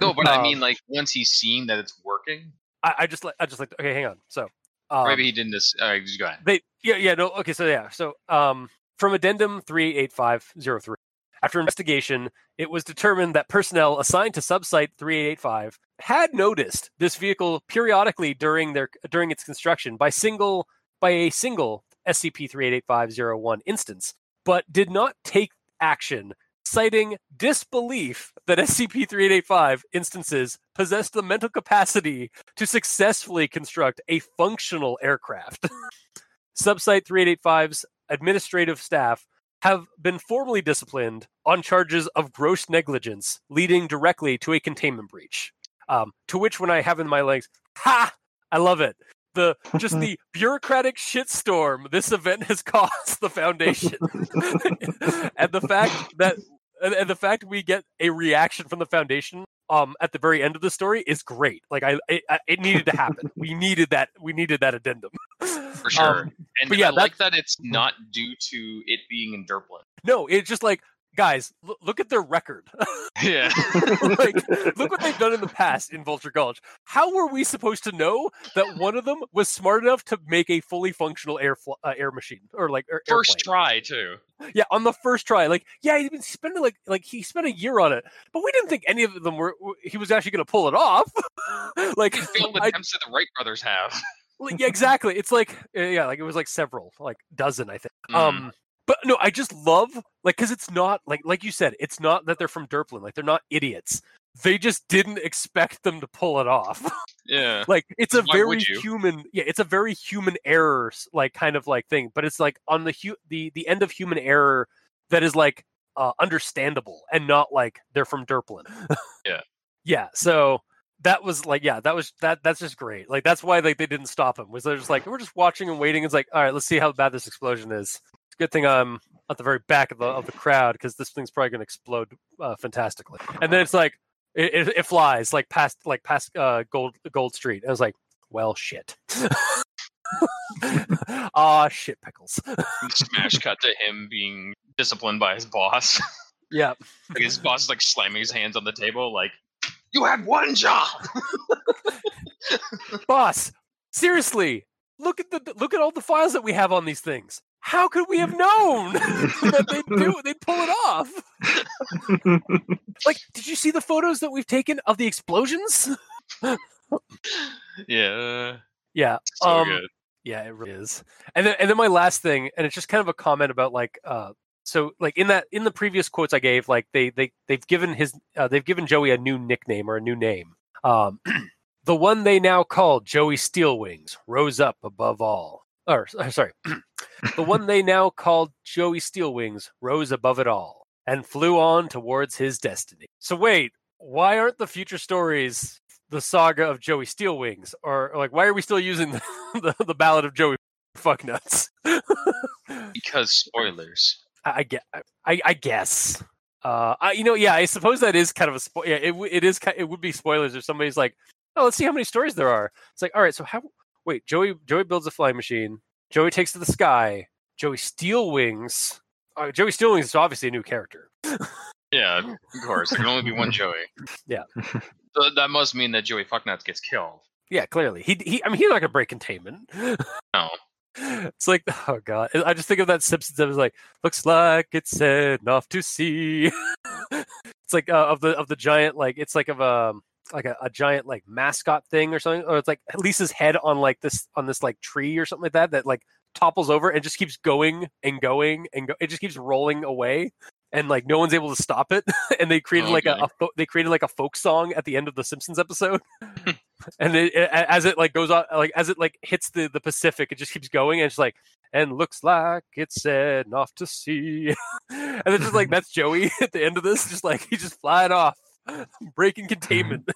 No, but I Um, mean, like once he's seeing that it's working, I, I just like I just like okay, hang on. So um, maybe he didn't. Just, uh, just go ahead. they yeah yeah no okay so yeah so um from addendum 38503 after investigation it was determined that personnel assigned to subsite 3885 had noticed this vehicle periodically during their during its construction by single by a single scp-388501 instance but did not take action, citing disbelief that SCP 3885 instances possessed the mental capacity to successfully construct a functional aircraft. [LAUGHS] Subsite 3885's administrative staff have been formally disciplined on charges of gross negligence, leading directly to a containment breach. Um, to which, when I have in my legs, ha! I love it. The just [LAUGHS] the bureaucratic shitstorm this event has [LAUGHS] caused the foundation, [LAUGHS] and the fact that and, the fact we get a reaction from the foundation um at the very end of the story is great. Like I, it, it needed to happen. we needed that. We needed that addendum for sure. Um, and but yeah, I like that it's not due to it being in Derplin. no, it's just like guys, l- look at their record. [LAUGHS] Yeah. [LAUGHS] like, look what they've done in the past in Vulture Gulch. How were we supposed to know that one of them was smart enough to make a fully functional air fl- uh, air machine or like air, First airplane? try too. Yeah, on the first try. Like, yeah, he's been spending like like he spent a year on it, but we didn't think any of them were. He was actually going to pull it off. [LAUGHS] like, Failed I- attempts that the Wright brothers have. Yeah, exactly. It's like uh, yeah, like it was like several, like dozen, I think. Mm. Um, but no, I just love like because it's not like like you said, it's not that they're from Derplin. Like they're not idiots. They just didn't expect them to pull it off. [LAUGHS] yeah. like it's a Why very human yeah it's a very human error like kind of like thing but it's like on the hu- the the end of human error that is like uh understandable and not like they're from Derplin. [LAUGHS] Yeah. yeah so that was like yeah that was that that's just great. Like that's why like they didn't stop him was they're just like we're just watching and waiting. It's like all right let's see how bad this explosion is. It's a good thing i'm at the very back of the of the crowd because this thing's probably going to explode uh, fantastically. And then it's like it, it, it flies like past like past uh gold gold street. And i was like well shit. [LAUGHS] Ah shit pickles. [LAUGHS] Smash cut to him being disciplined by his boss. yeah [LAUGHS] like his boss is like slamming his hands on the table, like, "You had one job." [LAUGHS] boss seriously look at the look at all the files that we have on these things how could we have known [LAUGHS] that they'd do they'd pull it off [LAUGHS] like did you see the photos that we've taken of the explosions yeah. yeah So um good. yeah it really is and then and then my last thing and it's just kind of a comment about like uh so like in that in the previous quotes i gave like they they they've given his uh, they've given joey a new nickname or a new name. Um [CLEARS THROAT] the one they now call joey steelwings rose up above all. Or uh, sorry. [CLEARS THROAT] The one they now called joey steelwings rose above it all and flew on towards his destiny. So wait why aren't the future stories the saga of joey steelwings? Or, like why are we still using [LAUGHS] the, the, the ballad of joey? Fucknuts [LAUGHS] Because spoilers. I, I. I, I guess. Uh, I, you know, yeah. I suppose that is kind of a spo- yeah. It, it is. It would be spoilers if somebody's like, "Oh, let's see how many stories there are." It's like, all right, so how? Wait, Joey. Joey builds a flying machine. Joey takes to the sky. Joey Steel Wings. Uh, Joey Steel Wings is obviously a new character. Yeah, of course. There can only be one [LAUGHS] Joey. Yeah. [LAUGHS] So that must mean that Joey Fucknuts gets killed. Yeah, clearly. He. He. I mean, he's not gonna break containment. No. It's like, [LAUGHS] oh god. I just think of that Simpsons episode. Like, looks like it's enough to see. [LAUGHS] it's like uh, of the of the giant. Like, it's like of a like a, a giant like mascot thing or something. Or it's like Lisa's head on like this on this like tree or something like that. That like topples over and just keeps going and going and go. It just keeps rolling away. And like no one's able to stop it, [LAUGHS] and they created like a, a fo- they created like a folk song at the end of the Simpsons episode, and it, it- as it like goes on like as it like hits the the pacific it just keeps going and it's like and looks like it's enough to sea, [LAUGHS] and it's just like that's joey [LAUGHS] at the end of this just like he's just flying off [LAUGHS] breaking containment.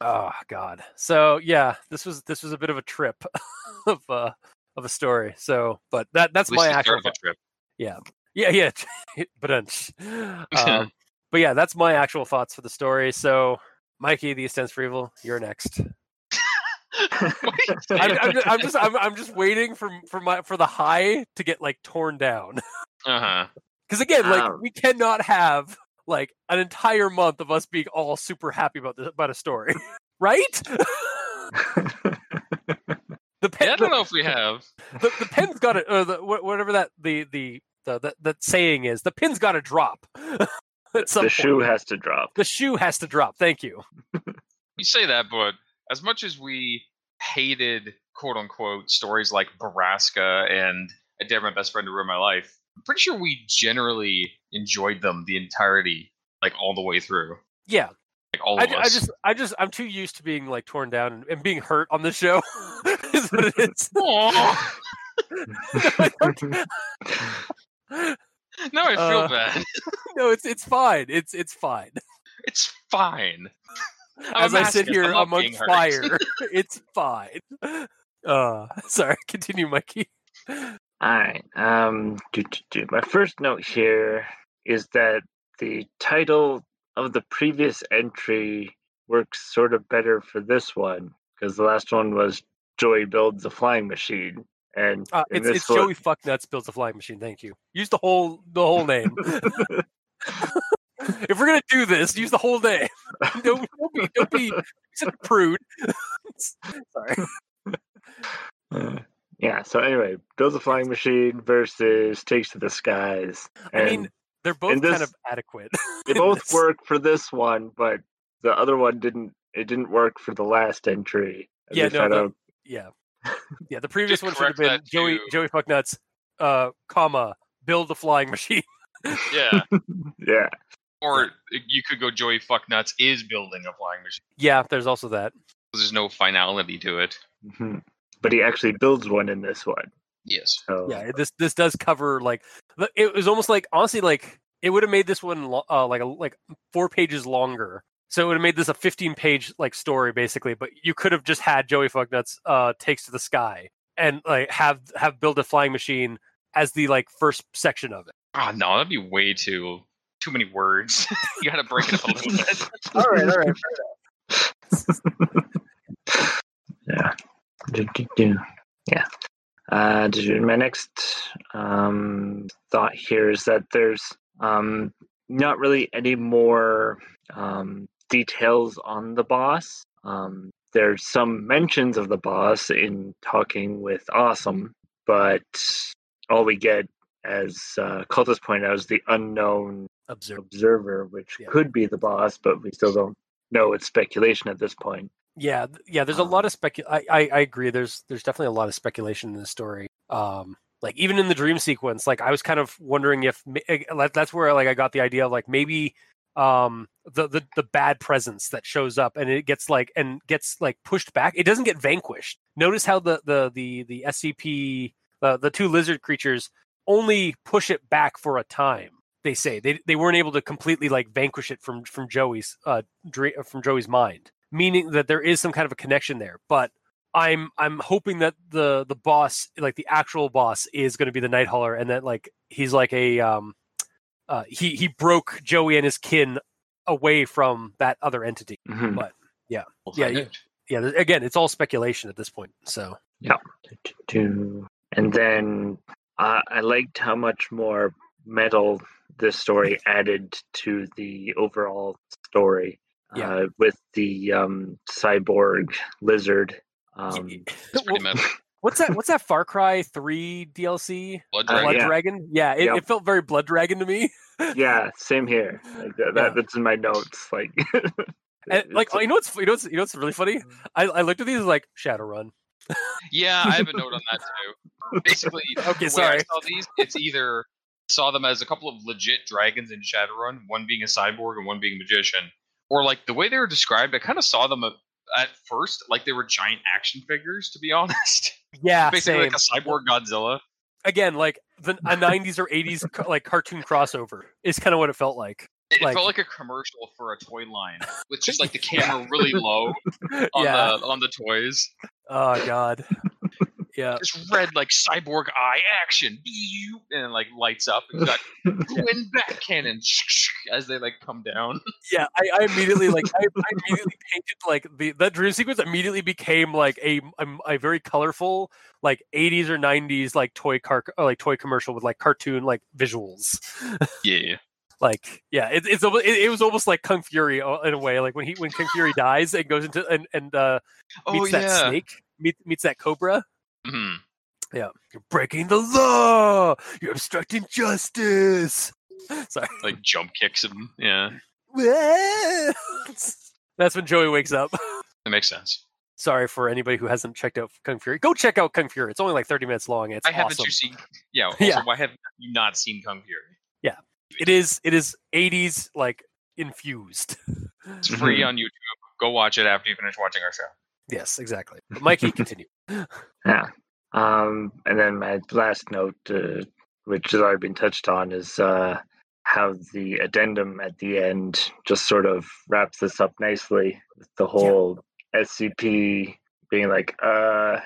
Oh god. So yeah this was this was a bit of a trip of uh of a story. So but that that's my actual start of a trip. yeah. Yeah Yeah. but um, but yeah that's my actual thoughts for the story. So mikey the stands for evil you're next [LAUGHS] I'm, I'm, just, I'm just I'm, I'm just waiting for for my for the high to get like torn down [LAUGHS] Uh huh. because again like Um. we cannot have like an entire month of us being all super happy about this about a story [LAUGHS] right the pen Yeah, I don't know if we have. the, the pen's got to or the, whatever that the the the, the that saying is the pin's got to drop [LAUGHS] the point. shoe has to drop. the shoe has to drop thank you [LAUGHS] You say that, but as much as we hated quote unquote stories like Borrasca and I dare my best friend to ruin my life. I'm pretty sure we generally enjoyed them the entirety, like all the way through. Yeah, Like all I, of I us. just, I just, I'm too used to being like torn down and, and being hurt on the show. [LAUGHS] is what it is. Aw. Now I feel Uh, bad. [LAUGHS] no, it's it's fine. It's it's fine. [LAUGHS] It's fine. I'm As I sit here I'm not amongst being hurt. fire, [LAUGHS] it's fine. Uh, sorry. Continue, Mikey. Alright. Um do, do, do. my first note here is that the title of the previous entry works sort of better for this one because the last one was Joey builds a flying machine. And Uh, it's it's Joey Fucknuts builds a flying machine. Thank you. Use the whole the whole name. [LAUGHS] if we're gonna do this, use the whole name. [LAUGHS] Don't, don't be don't be such a prude. [LAUGHS] sorry. Uh, yeah, so anyway, builds a flying machine versus takes to the skies. I And mean, they're both this- kind of adequate. they both this. work for this one, but the other one didn't it didn't work for the last entry. I Yeah, no, the- Yeah, [LAUGHS] yeah. The previous Just one should have been Joey to- Joey Fucknuts, uh, comma build a flying machine. [LAUGHS] Yeah. [LAUGHS] yeah. Or you could go Joey Fucknuts is building a flying machine. Yeah, there's also that. There's no finality to it. mhm. But he actually builds one in this one. Yes. So Yeah, this this does cover like it was almost like honestly like it would have made this one uh, like a, like four pages longer. So it would have made this a 15 page like story basically, but you could have just had Joey Fucknuts uh takes to the sky and like have have build a flying machine as the like first section of it. Oh no, that'd be way too too many words. [LAUGHS] you gotta break it up a little bit. [LAUGHS] all right, all right. yeah. Do, do, do. Yeah. Uh, do- do- my next um, thought here is that there's um, not really any more um, details on the boss. Um, there's some mentions of the boss in talking with Awesome, but all we get, as uh, Cultist pointed out, is the unknown Observe. observer, which Yeah. could be the boss, but we still don't know. It's speculation at this point. Yeah, yeah. There's a lot Um, of specu. I, I I agree. There's there's definitely a lot of speculation in the story. Um, like even in the dream sequence, like I was kind of wondering if ma- eh, that's where like I got the idea of like maybe um the the the bad presence that shows up and it gets like and gets like pushed back. It doesn't get vanquished. Notice how the the the the SCP uh, the two lizard creatures only push it back for a time. They say they they weren't able to completely like vanquish it from from Joey's uh dream from Joey's mind meaning that there is some kind of a connection there. But I'm I'm hoping that the the boss, like the actual boss, is going to be the Night Hauler, and that like he's like a um, uh, he he broke Joey and his kin away from that other entity. Mhm. But We'll Yeah, find you- Yeah, again, it's all speculation at this point. So yeah, and then uh, I liked how much more metal this story added to the overall story. Yeah. Uh, with the um, cyborg lizard. Um, It's pretty metal. What's that? What's that Far Cry Three DLC? Blood Dragon. Blood yeah. Dragon. Yeah, it, Yep. it felt very Blood Dragon to me. [LAUGHS] yeah, same here. Like that, Yeah. that's in my notes. Like, [LAUGHS] And, like, it's- you know what's you know what's you know what's really funny? I, I looked at these like Shadowrun. [LAUGHS] Yeah, I have a note on that too. Basically, Okay, the sorry. I saw these, it's either saw them as a couple of legit dragons in Shadowrun, one being a cyborg and one being a magician, or like the way they were described, I kind of saw them at, first like they were giant action figures. To be [LAUGHS] honest, Yeah, basically same. like a cyborg Godzilla. again like the a [LAUGHS] 90s or 80s like cartoon crossover is kind of what it felt like It, it Like- felt like a commercial for a toy line with just like the [LAUGHS] camera really low on yeah the on the toys. oh god yeah Just red like cyborg eye action, and it, like lights up. And got twin bat cannon as they like come down. yeah i, I immediately like I, I immediately painted like the that dream sequence immediately became like a, a a very colorful like 80s or 90s like toy car or like toy commercial with like cartoon like visuals Yeah. [LAUGHS] like yeah it, it's it, it was almost like kung fury uh, in a way like when he when kung fury [GASPS] dies and goes into and and uh meets Oh that snake meet, meets that cobra Mhm. Yeah. You're breaking the law. You're obstructing justice. [LAUGHS] Sorry. Like [LAUGHS] jump kicks him. Yeah, [LAUGHS] That's when Joey wakes up. that makes sense. Sorry for anybody who hasn't checked out Kung Fury. Go check out Kung Fury. It's only like 30 minutes long. It's why haven't you seen? Yeah. Also, Yeah. why have you not seen Kung Fury? Yeah. It is it is 80s like infused. It's free on YouTube. Go watch it after you finish watching our show. Yes, exactly. But [LAUGHS] Mikey, continue. [LAUGHS] Yeah. Um, and then my last note, uh, which has already been touched on, is uh, how the addendum at the end just sort of wraps this up nicely. with The whole SCP being like, uh.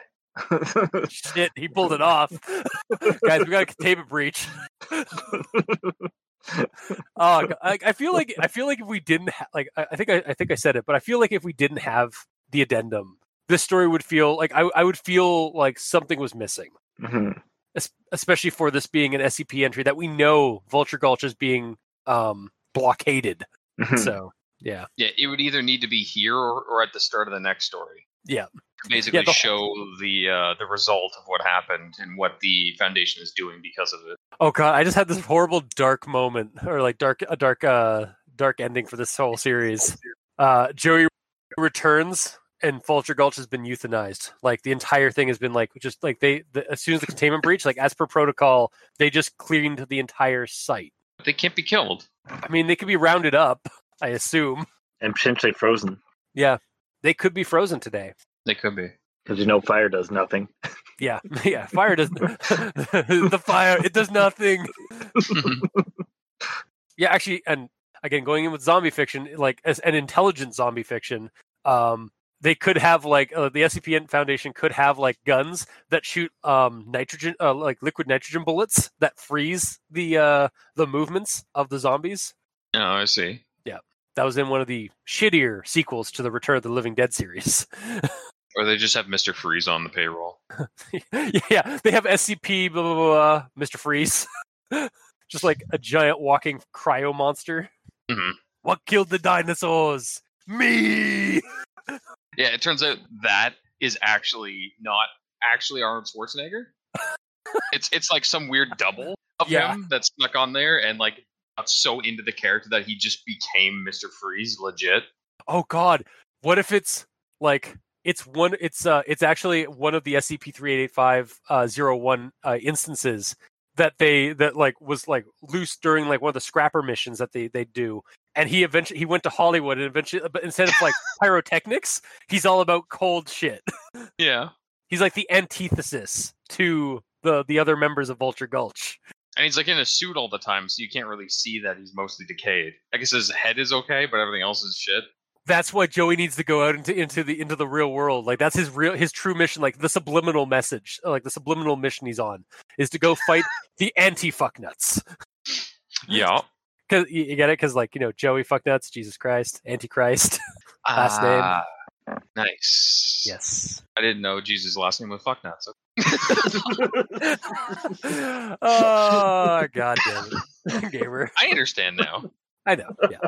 [LAUGHS] Shit, he pulled it off. Guys, we got a containment breach. Oh, I, I feel like I feel like if we didn't ha- like, I, I think I, I think I said it, but I feel like if we didn't have the addendum, this story would feel like I, I would feel like something was missing, Mhm. es- especially for this being an SCP entry that we know Vulture Gulch is being um, blockaded. Mhm. So yeah, Yeah, it would either need to be here or, or at the start of the next story. Yeah. To basically the- show the uh, the result of what happened and what the Foundation is doing because of it. Oh god, I just had this horrible dark moment, or like dark a dark uh dark ending for this whole series. Uh Joey returns and Vulture Gulch has been euthanized. Like the entire thing has been like just like they the, as soon as the containment breach, like as per protocol, they just cleaned the entire site. But they can't be killed. I mean, they could be rounded up, I assume. and potentially frozen Yeah. They could be frozen today. They could be. because you know fire does nothing. Yeah, [LAUGHS] yeah. Fire does [LAUGHS] the fire. It does nothing. [LAUGHS] Yeah, actually, and again, going in with zombie fiction, like as an intelligent zombie fiction, um, they could have like uh, the SCP Foundation could have like guns that shoot um nitrogen, uh, like liquid nitrogen bullets that freeze the uh the movements of the zombies. oh, I see. Yeah, that was in one of the shittier sequels to the Return of the Living Dead series. [LAUGHS] Or they just have Mister Freeze on the payroll. [LAUGHS] yeah, they have SCP blah blah blah, Mr. Freeze, [LAUGHS] just like a giant walking cryo monster. Mhm. What killed the dinosaurs? Me. Yeah, it turns out that is actually not actually Arnold Schwarzenegger. it's it's like some weird double of Yeah. him that's stuck on there and like got so into the character that he just became Mr. Freeze legit. Oh God, what if it's like it's one? It's uh, it's actually one of the SCP three eight eight five uh zero one uh, instances that they that like was like loose during like one of the scrapper missions that they they do. And he eventually he went to Hollywood and eventually, but instead of like [LAUGHS] pyrotechnics, he's all about cold shit. [LAUGHS] Yeah. He's like the antithesis to the the other members of Vulture Gulch. And he's like in a suit all the time, so you can't really see that he's mostly decayed. I guess his head is okay, but everything else is shit. That's why Joey needs to go out into into the into the real world. Like that's his real his true mission. Like the subliminal message, like the subliminal mission he's on is to go fight [LAUGHS] the anti fucknuts. Yeah. [LAUGHS] Cause you, you get it? Because like you know Joey fucknuts, Jesus Christ, Antichrist. [LAUGHS] Last name. Ah, Nice. yes. I didn't know Jesus' last name was fuck Fucknuts. oh god damn it, gamer. I understand now. I know. Yeah.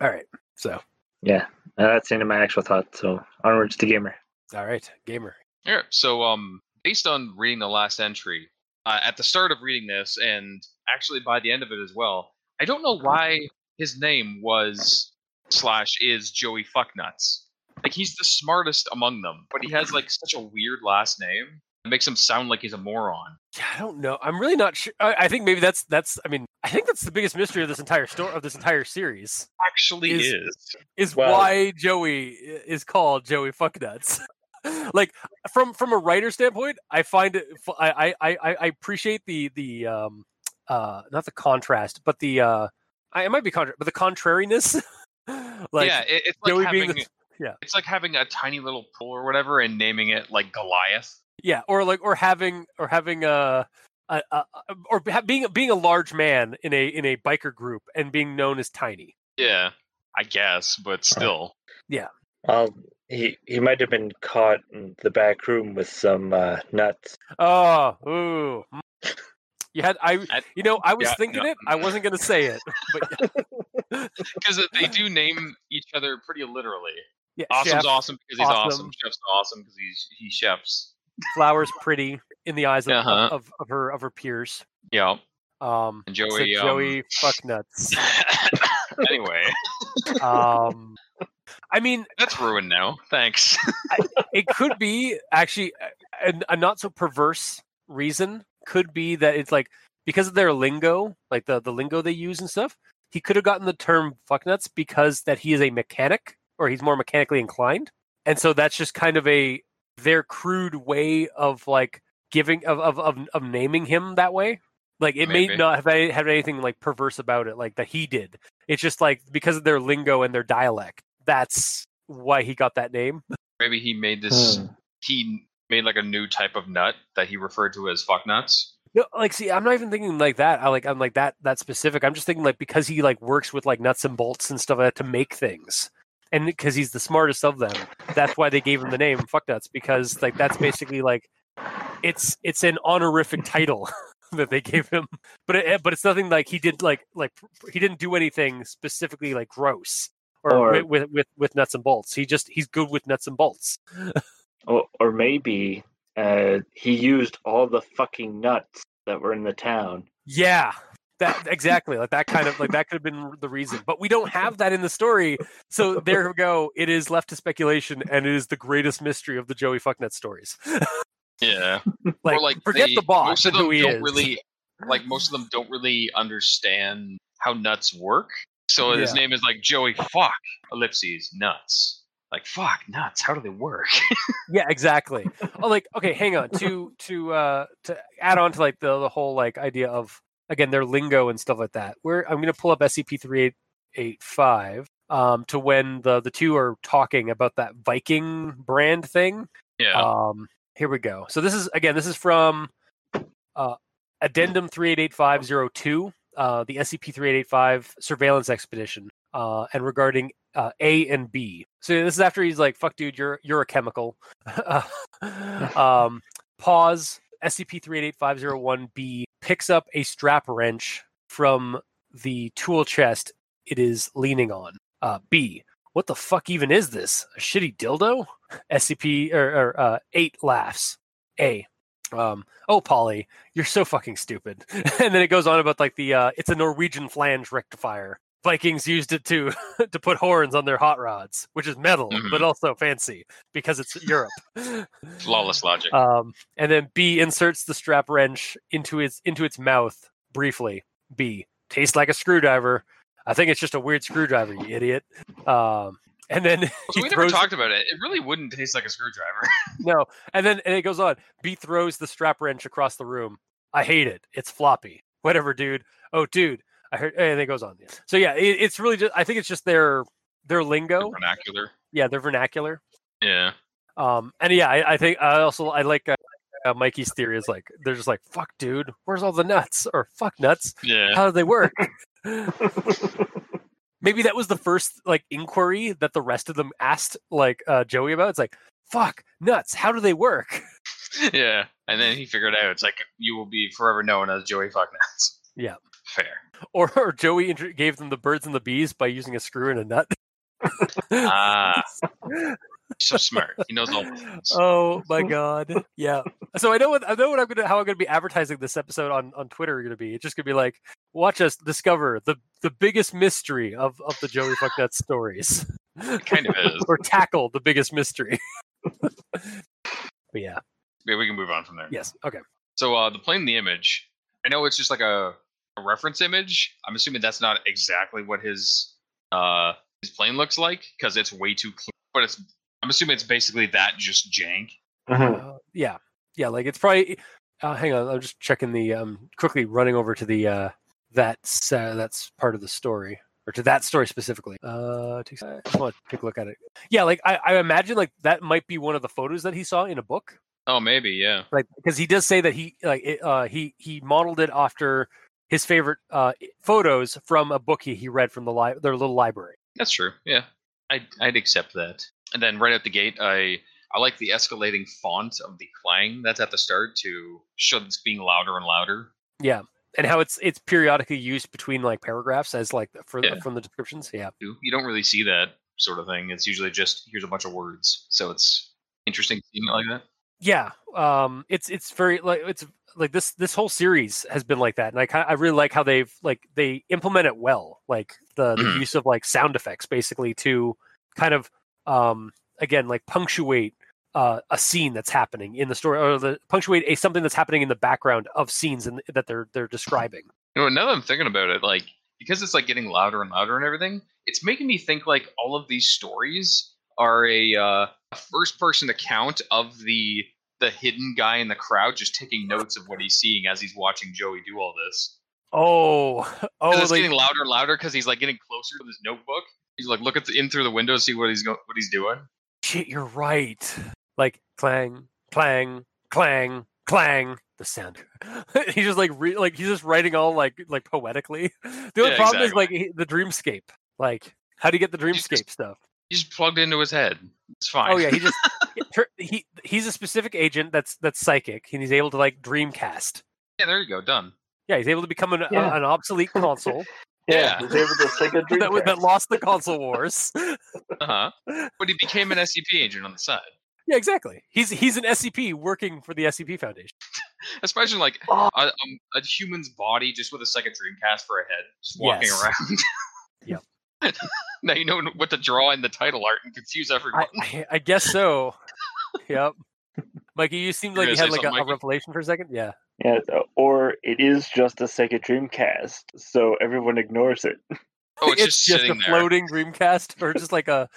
All right. So Yeah, uh, that's the end of my actual thought. So onwards to gamer. all right, gamer. Yeah. So, um, based on reading the last entry, uh, at the start of reading this, and actually by the end of it as well, I don't know why his name was slash is Joey Fucknuts. Like he's the smartest among them, but he has like such a weird last name. It makes him sound like he's a moron. Yeah, I don't know. I'm really not sure. I, I think maybe that's that's. I mean, I think that's the biggest mystery of this entire story of this entire series Actually, Is- is. is Well- why Joey is called Joey Fucknuts. [LAUGHS] like from from a writer standpoint, I find it. I I I appreciate the the um uh not the contrast, but the uh I, it might be contra- but the contrariness. [LAUGHS] like yeah, it, it's like Joey having. being the- yeah. It's like having a tiny little pool or whatever and naming it like Goliath. Yeah, or like or having or having a, a, a or ha- being being a large man in a in a biker group and being known as tiny. Yeah, I guess, but still. Yeah. Well, he he might have been caught in the back room with some uh, nuts. Oh, ooh. mm. You had I I- you know I was yeah, thinking no. it. I wasn't gonna say it, [LAUGHS] but because [LAUGHS] they do name each other pretty literally. yeah, Awesome's chef, awesome because he's awesome. awesome. Chef's awesome because he's he chefs. Flowers pretty in the eyes of, Uh-huh. of, of her of her peers. Yeah, Um, and so Joey. Joey fuck nuts. um, [LAUGHS] anyway, Um, I mean, That's ruined now. Thanks. [LAUGHS] it could be actually a, a not so perverse reason could be that it's like because of their lingo, like the the lingo they use and stuff. He could have gotten the term fucknuts because that he is a mechanic or he's more mechanically inclined, and so that's just kind of a their crude way of like giving of of of, of naming him that way. Like it may not have any, have anything like perverse about it, like that he did. It's just like because of their lingo and their dialect. That's why he got that name. Maybe he made this. Hmm. He made like a new type of nut that he referred to as fuck nuts. No, like see, I'm not even thinking like that. I like I'm like that that specific. I'm just thinking like because he like works with like nuts and bolts and stuff like that to make things, and because he's the smartest of them, that's why they gave him the name Fuck Nuts because like that's basically like it's it's an honorific title [LAUGHS] that they gave him, but it, but it's nothing like he did like like he didn't do anything specifically like gross or, Or- with, with with with nuts and bolts. He just he's good with nuts and bolts. [LAUGHS] Or, or maybe uh, he used all the fucking nuts that were in the town. Yeah, that exactly like that kind of like that could have been the reason, but we don't have that in the story. So [LAUGHS] there we go. It is left to speculation, and it is the greatest mystery of the Joey Fucknut stories. [LAUGHS] Yeah. like, or like forget they- the boss Most of and them who he don't is. really like. Most of them don't really understand how nuts work. So his name is like Joey Fuck ellipses nuts. Like fuck nuts. How do they work? [LAUGHS] Yeah, exactly. oh, like okay, hang on to to uh to add on to like the the whole like idea of again their lingo and stuff like that. Where I'm going to pull up SCP three eight eight five um, to when the the two are talking about that Viking brand thing. Yeah. Um, here we go. So this is again this is from uh, Addendum three eight eight five zero two. Uh, the SCP 3885 surveillance expedition uh, and regarding uh, A and B. So this is after he's like, "Fuck, dude, you're you're a chemical." [LAUGHS] um, pause. SCP 388501B picks up a strap wrench from the tool chest it is leaning on. Uh, B. What the fuck even is this? A shitty dildo? [LAUGHS] SCP or, or uh, eight laughs. A. Um, oh, Polly, you're so fucking stupid. [LAUGHS] and then it goes on about like the uh, it's a Norwegian flange rectifier. Vikings used it to [LAUGHS] to put horns on their hot rods, which is metal Mhm. but also fancy because it's Europe. Flawless logic. [LAUGHS] Um, and then B inserts the strap wrench into its into its mouth briefly. B tastes like a screwdriver. I think it's just a weird screwdriver, you idiot. Um, and then [LAUGHS] so we never talked about it. It really wouldn't taste like a screwdriver. no, and then and it goes on. B throws the strap wrench across the room. I hate it. It's floppy. Whatever, dude. Oh, dude. I heard. And it goes on. So yeah, it, it's really just. I think it's just their their lingo. Vernacular. Yeah, their vernacular. Yeah. Um, and yeah, I, I think I also I like uh, uh, Mikey's theory is like they're just like fuck, dude. Where's all the nuts or fuck nuts? Yeah. How do they work? [LAUGHS] [LAUGHS] Maybe that was the first like inquiry that the rest of them asked like uh, Joey about. It's like fuck nuts. How do they work? [LAUGHS] yeah. And then he figured out it's like you will be forever known as Joey Fucknuts. Yeah. Fair. Or, or Joey intro- gave them the birds and the bees by using a screw and a nut. Ah. [LAUGHS] so smart. He knows all oh my [LAUGHS] god! Yeah. So I know what I know what I'm gonna how I'm gonna be advertising this episode on on Twitter. Gonna be it's just gonna be like watch us discover the the biggest mystery of of the Joey Fucknuts stories, It kind of is. [LAUGHS] or tackle the biggest mystery. but yeah. Yeah, we can move on from there. Yes. Okay. So uh, the plane in the image, I know it's just like a, a reference image. I'm assuming that's not exactly what his uh, his plane looks like because it's way too clean. But it's I'm assuming it's basically that just jank. Mhm. Uh, yeah. Yeah. Like it's probably. Uh, hang on. I'm just checking the um quickly running over to the uh that's uh, that's part of the story or to that story specifically. Uh, takes- I just want to take a look at it. Yeah, like I, I imagine like that might be one of the photos that he saw in a book. Oh, maybe yeah. Like because he does say that he like it, uh he he modeled it after his favorite uh photos from a book he, he read from the li- their little library. That's true. Yeah, I'd I'd accept that. And then right out the gate, I I like the escalating font of the clang that's at the start to show it's being louder and louder. Yeah. And how it's it's periodically used between like paragraphs as like for Yeah. from the descriptions. Yeah. You don't really see that sort of thing. It's usually just here's a bunch of words. So it's interesting seeing it like that. yeah um it's it's very like it's like this this whole series has been like that and i kind i really like how they've like they implement it well like the, the Mhm. use of like sound effects basically to kind of um, again like punctuate uh, a scene that's happening in the story, or the punctuate a something that's happening in the background of scenes in, that they're they're describing. You know, now that I'm thinking about it, like because it's like getting louder and louder and everything, it's making me think like all of these stories are a, uh, a first person account of the the hidden guy in the crowd just taking notes of what he's seeing as he's watching Joey do all this. Oh, [LAUGHS] oh, it's like, getting louder and louder because he's like getting closer to his notebook. He's like look at the, in through the window, see what he's go- what he's doing. shit, you're right. Like clang, clang, clang, clang. The sound. [LAUGHS] he's just like re- like he's just writing all like like poetically. [LAUGHS] The only Yeah, problem is like he- the dreamscape. Like, how do you get the He's just- dreamscape stuff? He's plugged into his head. It's fine. Oh yeah, he just tur- he he's a specific agent that's that's psychic, and he's able to like dreamcast. yeah. There you go. Done. Yeah, he's able to become an, Yeah. a, an obsolete console [LAUGHS] Yeah, Yeah. he's able to take a dream. [LAUGHS] that, that lost the console wars. [LAUGHS] Uh huh. But he became an SCP agent on the side. yeah, exactly. He's he's an SCP working for the SCP Foundation. Especially like Oh. a, um, a human's body just with a second Dreamcast for a head, just walking Yes. around. Yep. now you know what to draw in the title art and confuse everyone. I, I, I guess so. Yep. Mikey, you seemed like you gonna had like a, a revelation for a second. Yeah. Yeah, or it is just a Sega Dreamcast, so everyone ignores it. oh, [LAUGHS] it's, just, just sitting a there. floating Dreamcast, or just like a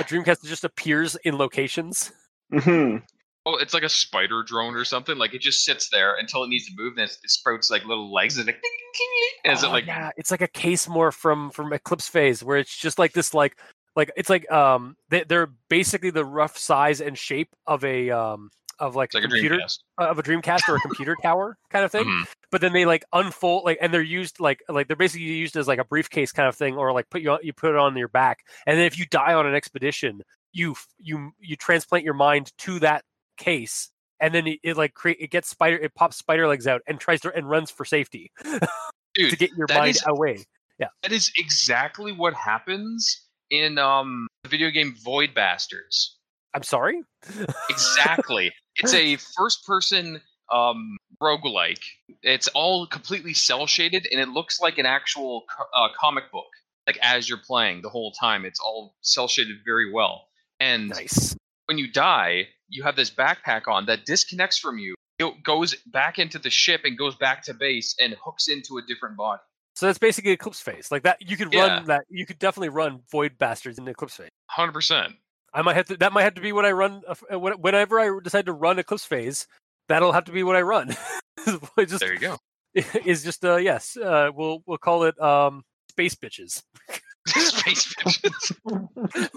a Dreamcast that just appears in locations. Mm-hmm. Oh, it's like a spider drone or something. Like it just sits there until it needs to move, and it, it sprouts like little legs, and it, ding, ding, ding, as Oh, it like yeah, it's like a case morph from from Eclipse Phase, where it's just like this, like like it's like um they, they're basically the rough size and shape of a um of like like a computer Dreamcast. uh, of a Dreamcast or a computer tower kind of thing. Mhm. But then they like unfold like and they're used like like they're basically used as like a briefcase kind of thing, or like put you on, you put it on your back, and then if you die on an expedition, you you you transplant your mind to that case. And then it, it like create it gets spider it pops spider legs out and tries to and runs for safety [LAUGHS] to get your mind is- away. Yeah. That is exactly what happens in um the video game Void Bastards. I'm sorry. Exactly. [LAUGHS] it's a first person um roguelike. It's all completely cel shaded and it looks like an actual co- uh, comic book. Like as you're playing the whole time, it's all cel shaded very well. And Nice. when you die, you have this backpack on that disconnects from you. It goes back into the ship and goes back to base and hooks into a different body. So that's basically Eclipse Phase. Like that, you could Yeah. run that. You could definitely run Void Bastards in Eclipse Phase. Hundred percent. I might have to. That might have to be what I run uh, when- whenever I decide to run Eclipse Phase. That'll have to be what I run. [LAUGHS] just There you go. [LAUGHS] is just uh yes. Uh, we'll we'll call it um space bitches. [LAUGHS] Space bitches.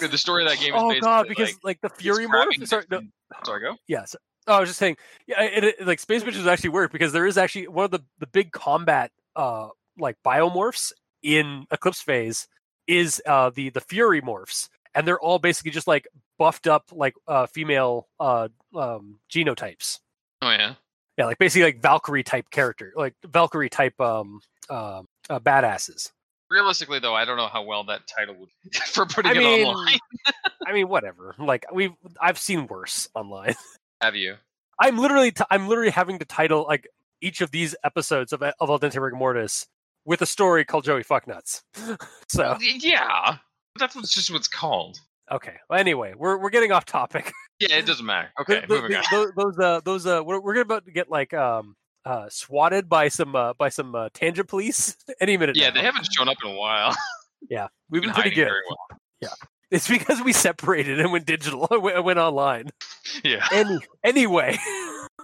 The story of that game is Oh god, because like, like, the Fury morph. Sorry, no, Sorry, go. yes. Oh, I was just saying. Yeah, it, it, like space bitches actually work because there is actually one of the the big combat uh like biomorphs in Eclipse Phase is uh the the Fury morphs, and they're all basically just like buffed up like uh female uh um genotypes. Oh yeah. Yeah, like basically like Valkyrie type character, like Valkyrie type um um uh, badasses. Realistically, though, I don't know how well that title would [LAUGHS] for putting I it mean, online. [LAUGHS] I mean, whatever. Like we've I've seen worse online. Have you? I'm literally t- I'm literally having to title like each of these episodes of of Al Dente Rigor Mortis with a story called Joey Fucknuts. [LAUGHS] so Yeah, that's what's just what's called. okay. Well, anyway, we're we're getting off topic. [LAUGHS] Yeah, it doesn't matter. Okay, The- moving the- on. those, those uh those uh we're, we're about to get like um uh swatted by some uh by some uh, tangent police [LAUGHS] any minute. Yeah, now. they haven't shown up in a while. Yeah, we've been Been pretty good. well. It's because we separated and went digital. I went, I went online. Yeah. Any anyway.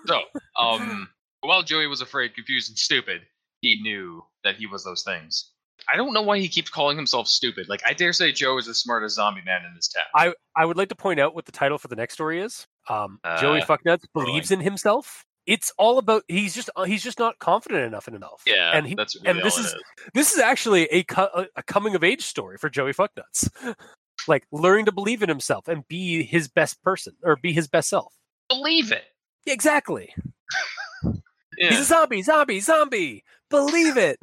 So, um, while Joey was afraid, confused, and stupid, he knew that he was those things. I don't know why he keeps calling himself stupid. Like, I dare say Joe is the smartest zombie man in this town. I I would like to point out what the title for the next story is. Um, Joey Uh, Fucknuts believes in himself. It's all about he's just uh, he's just not confident enough in himself. yeah, and he, that's really and this is, this is actually a co- a- a coming of age story for Joey Fucknuts. [LAUGHS] like learning to believe in himself and be his best person or be his best self. Believe it. Exactly. He's a zombie, zombie, zombie. Believe it.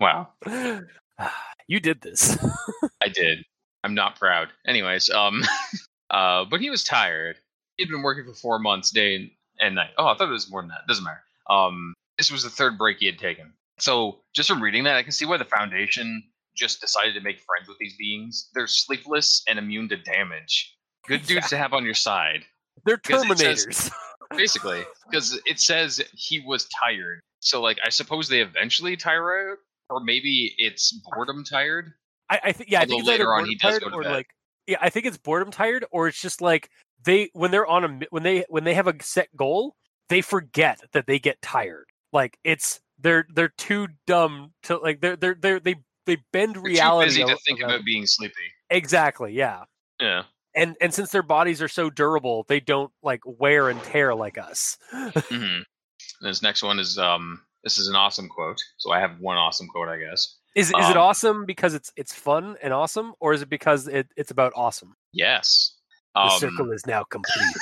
Wow, [SIGHS] you did this. [LAUGHS] I did. I'm not proud. Anyways, um, [LAUGHS] uh, but he was tired. He'd been working for four months, day and- night. Oh, I thought it was more than that. Doesn't matter. Um, this was the third break he had taken. So just from reading that, I can see why the Foundation just decided to make friends with these beings. They're sleepless and immune to damage. Good dudes to have on your side, They're Terminators. [LAUGHS] basically, because it says he was tired. So, like, I suppose they eventually tire out, or maybe it's boredom tired. I, I think yeah, I think it's later on boredom he does tired go to or bed. like yeah, I think it's boredom tired or it's just like they when they're on a when they when they have a set goal, they forget that they get tired. Like it's they're they're too dumb to like they're they're they're they they bend They're reality. too busy to think about being sleepy. exactly, yeah. Yeah. And and since their bodies are so durable, they don't like wear and tear like us. hmm [LAUGHS] This next one is um. This is an awesome quote. So I have one awesome quote, I guess. Is is it Um, awesome because it's it's fun and awesome, or is it because it, it's about awesome? Yes. The Um, circle is now complete.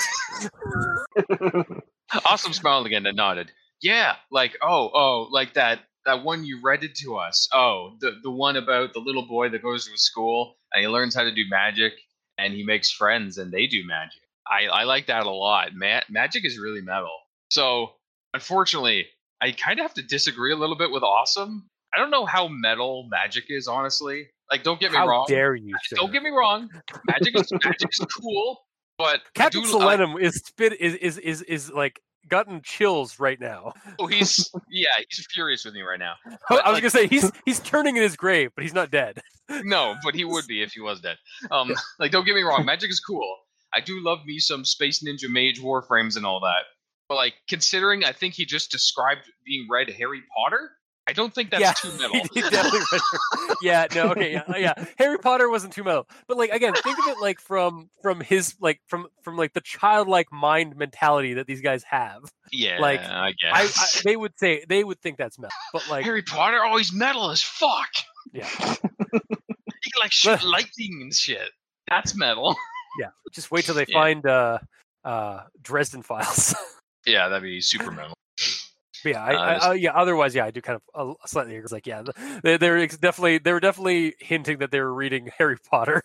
[LAUGHS] Awesome smiled again and nodded. Yeah, like oh oh like that that one you read it to us. Oh, the the one about the little boy that goes to a school and he learns how to do magic and he makes friends and they do magic. I I like that a lot. Ma- magic is really metal. So unfortunately, I kind of have to disagree a little bit with awesome. I don't know how metal magic is honestly. Like don't get me How wrong. dare you? Sir. Don't get me wrong. Magic is magic is cool, but Captain Solenum is spit is is is is like gotten chills right now. Oh, he's yeah, he's furious with me right now. [LAUGHS] I was like- gonna say he's he's turning in his grave, but he's not dead. No, but he would be if he was dead. Um, [LAUGHS] like don't get me wrong, magic is cool. I do love me some Space Ninja Mage Warframes and all that. But like considering, I think he just described being read Harry Potter. I don't think that's Yeah, too [LAUGHS] metal. he definitely [LAUGHS] read- yeah, no, okay, yeah, yeah. Harry Potter wasn't too metal, but like again, think of it like from from his like from from like the childlike mind mentality that these guys have. yeah, like, I I, guess. I they would say they would think that's metal, but like Harry Potter, oh, he's metal as fuck. Yeah. [LAUGHS] he like shoot lightning and shit. That's metal. yeah, just wait till they Yeah. find uh uh Dresden Files. yeah, that'd be super metal. But yeah, I, Uh, I, just- uh, yeah. Otherwise, yeah, I do kind of uh, slightly agree. It's like, yeah, they, they're definitely they were definitely hinting that they were reading [LAUGHS] Harry Potter.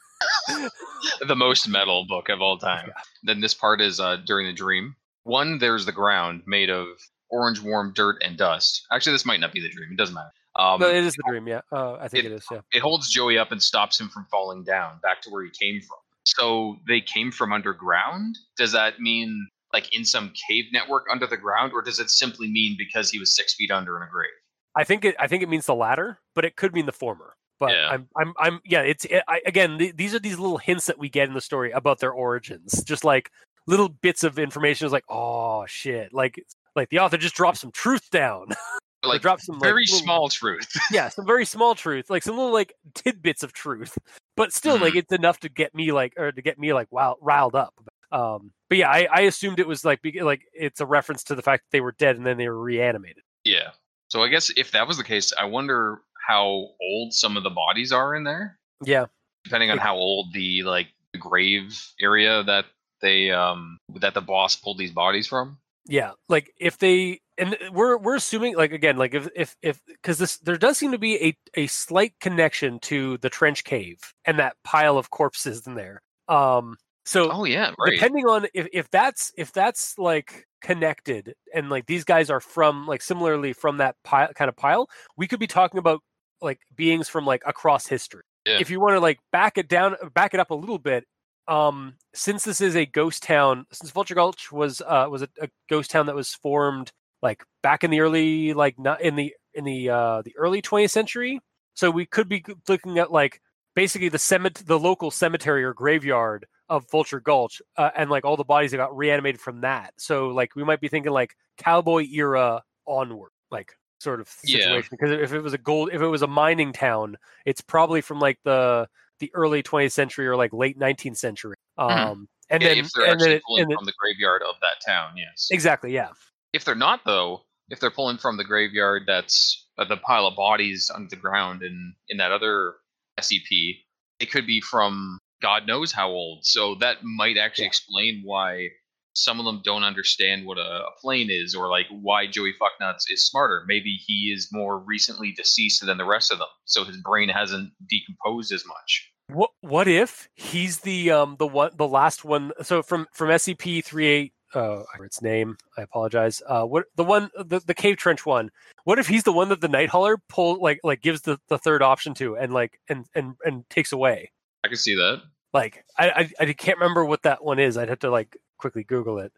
[LAUGHS] the most metal book of all time. Then this part is uh, during the dream. One, there's the ground made of orange, warm dirt and dust. Actually, this might not be the dream. It doesn't matter. Um, no, it is the dream. Yeah, uh, I think it- it is. Yeah, it holds Joey up and stops him from falling down back to where he came from. So they came from underground. Does that mean like in some cave network under the ground, or does it simply mean because he was six feet under in a grave? I think it. I think it means the latter, but it could mean the former. But Yeah. I'm, I'm, I'm. Yeah, it's it, I, again. Th- these are these little hints that we get in the story about their origins, just like little bits of information. Is like, oh shit, like like the author just dropped some truth down. [LAUGHS] Like dropped some like, very little- small truth. [LAUGHS] yeah, some very small truth, like some little like tidbits of truth, but still like it's enough to get me like or to get me like wow riled up. Um, but yeah, I, I assumed it was like like it's a reference to the fact that they were dead and then they were reanimated. yeah. So I guess if that was the case, I wonder how old some of the bodies are in there. Yeah, depending on how old the like the grave area that they um that the boss pulled these bodies from. yeah, like if they and we're we're assuming like again like if if if because this there does seem to be a a slight connection to the trench cave and that pile of corpses in there. Um, so Oh yeah, right. depending on if, if that's if that's like connected and like these guys are from like similarly from that pile kind of pile we could be talking about like beings from like across history Yeah. if you want to like back it down back it up a little bit um since this is a ghost town since vulture gulch was uh was a, a ghost town that was formed like back in the early like not in the in the uh the early 20th century so we could be looking at like basically the cemet- the local cemetery or graveyard of Vulture Gulch, uh, and like all the bodies that got reanimated from that. So like we might be thinking like cowboy era onward, like sort of situation. Because if it was a gold, if it was a mining town, it's probably from like the the early 20th century or like late 19th century. Um, and Hmm. Yeah, then if they're and actually then, pulling then from the graveyard of that town, yes. exactly, yeah, If they're not though, if they're pulling from the graveyard that's uh, the pile of bodies under the ground in in that other SCP, it could be from God knows how old. So that might actually Yeah. explain why some of them don't understand what a, a plane is, or like why Joey Fucknuts is smarter. Maybe he is more recently deceased than the rest of them, so his brain hasn't decomposed as much. What what if he's the um the one the last one? So from from SCP three eight uh its name. I apologize. Uh, what the one the, the cave trench one? What if he's the one that the night hauler pull like like gives the, the third option to and like and and and takes away? I can see that. Like I, I I can't remember what that one is. I'd have to like quickly Google it.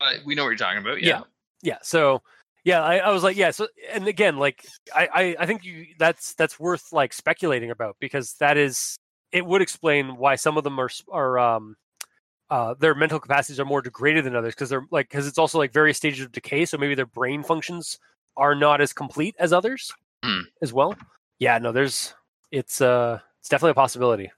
Uh, we know what you're talking about. Yeah. Yeah. yeah. So yeah, I, I was like, yeah. So and again, like I, I I think you that's that's worth like speculating about because that is it would explain why some of them are are um uh their mental capacities are more degraded than others because they're like because it's also like various stages of decay. So maybe their brain functions are not as complete as others Hmm. as well. Yeah. No, there's it's uh it's definitely a possibility.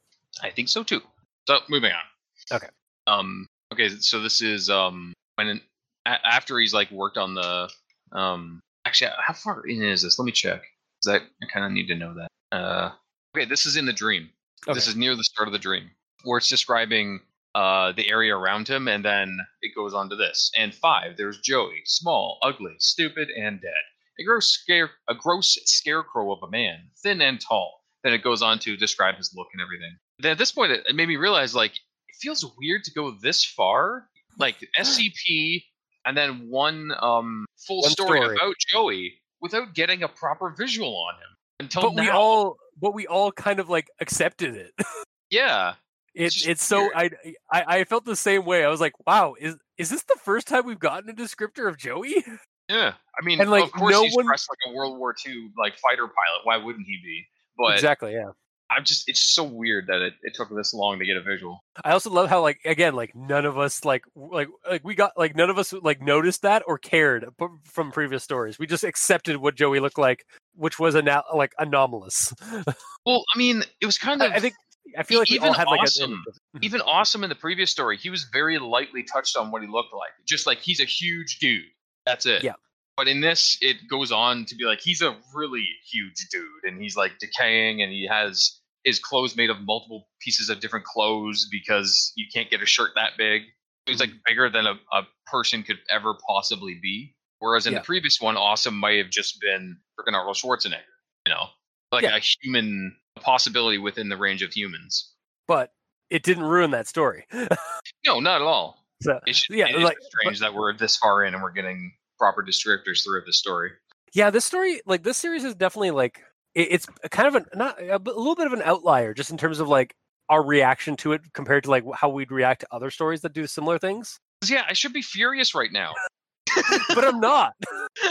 I think so too. So moving on. Okay. Um. Okay. So this is um when a- after he's like worked on the um. Actually, how far in is this? Let me check. 'Cause I, I kind of need to know that. Uh. Okay. This is in the dream. This is near the start of the dream, where it's describing uh the area around him, and then it goes on to this. And five, there's Joey, small, ugly, stupid, and dead. A gross scare, a gross scarecrow of a man, thin and tall. Then it goes on to describe his look and everything. Then at this point, it, made me realize like it feels weird to go this far, like [SIGHS] SCP, and then one um full One story, story. about Joey without getting a proper visual on him until But we all but we all kind of like accepted it. [LAUGHS] yeah, It's just it's so I, I I felt the same way. I was like, wow, is is this the first time we've gotten a descriptor of Joey? yeah. I mean, And, like, of course no he's one- dressed like a World War II like fighter pilot. Why wouldn't he be? But exactly, yeah. I'm just it's so weird that it, it took this long to get a visual. I also love how like again like none of us like like like we got like none of us like noticed that or cared p- from previous stories. We just accepted what Joey looked like, which was ana- like anomalous. [LAUGHS] Well, I mean, it was kind of I think I feel like even had like awesome. a, even awesome in the previous story. He was very lightly touched on what he looked like, just like he's a huge dude. That's it. Yeah. But in this, it goes on to be like he's a really huge dude, and he's like decaying, and he has his clothes made of multiple pieces of different clothes because you can't get a shirt that big. He's like mm. bigger than a, a person could ever possibly be. Whereas in Yeah. the previous one, Awesome might have just been freaking Arnold Schwarzenegger, you know, like Yeah. a human a possibility within the range of humans. but it didn't ruin that story. [LAUGHS] No, not at all. So It's Yeah, it like- strange that we're this far in and we're getting proper descriptors throughout the story. yeah, this story like this series is definitely like it, it's kind of a not a, little bit of an outlier just in terms of like our reaction to it compared to like how we'd react to other stories that do similar things. Yeah, I should be furious right now. [LAUGHS] But I'm not. [LAUGHS]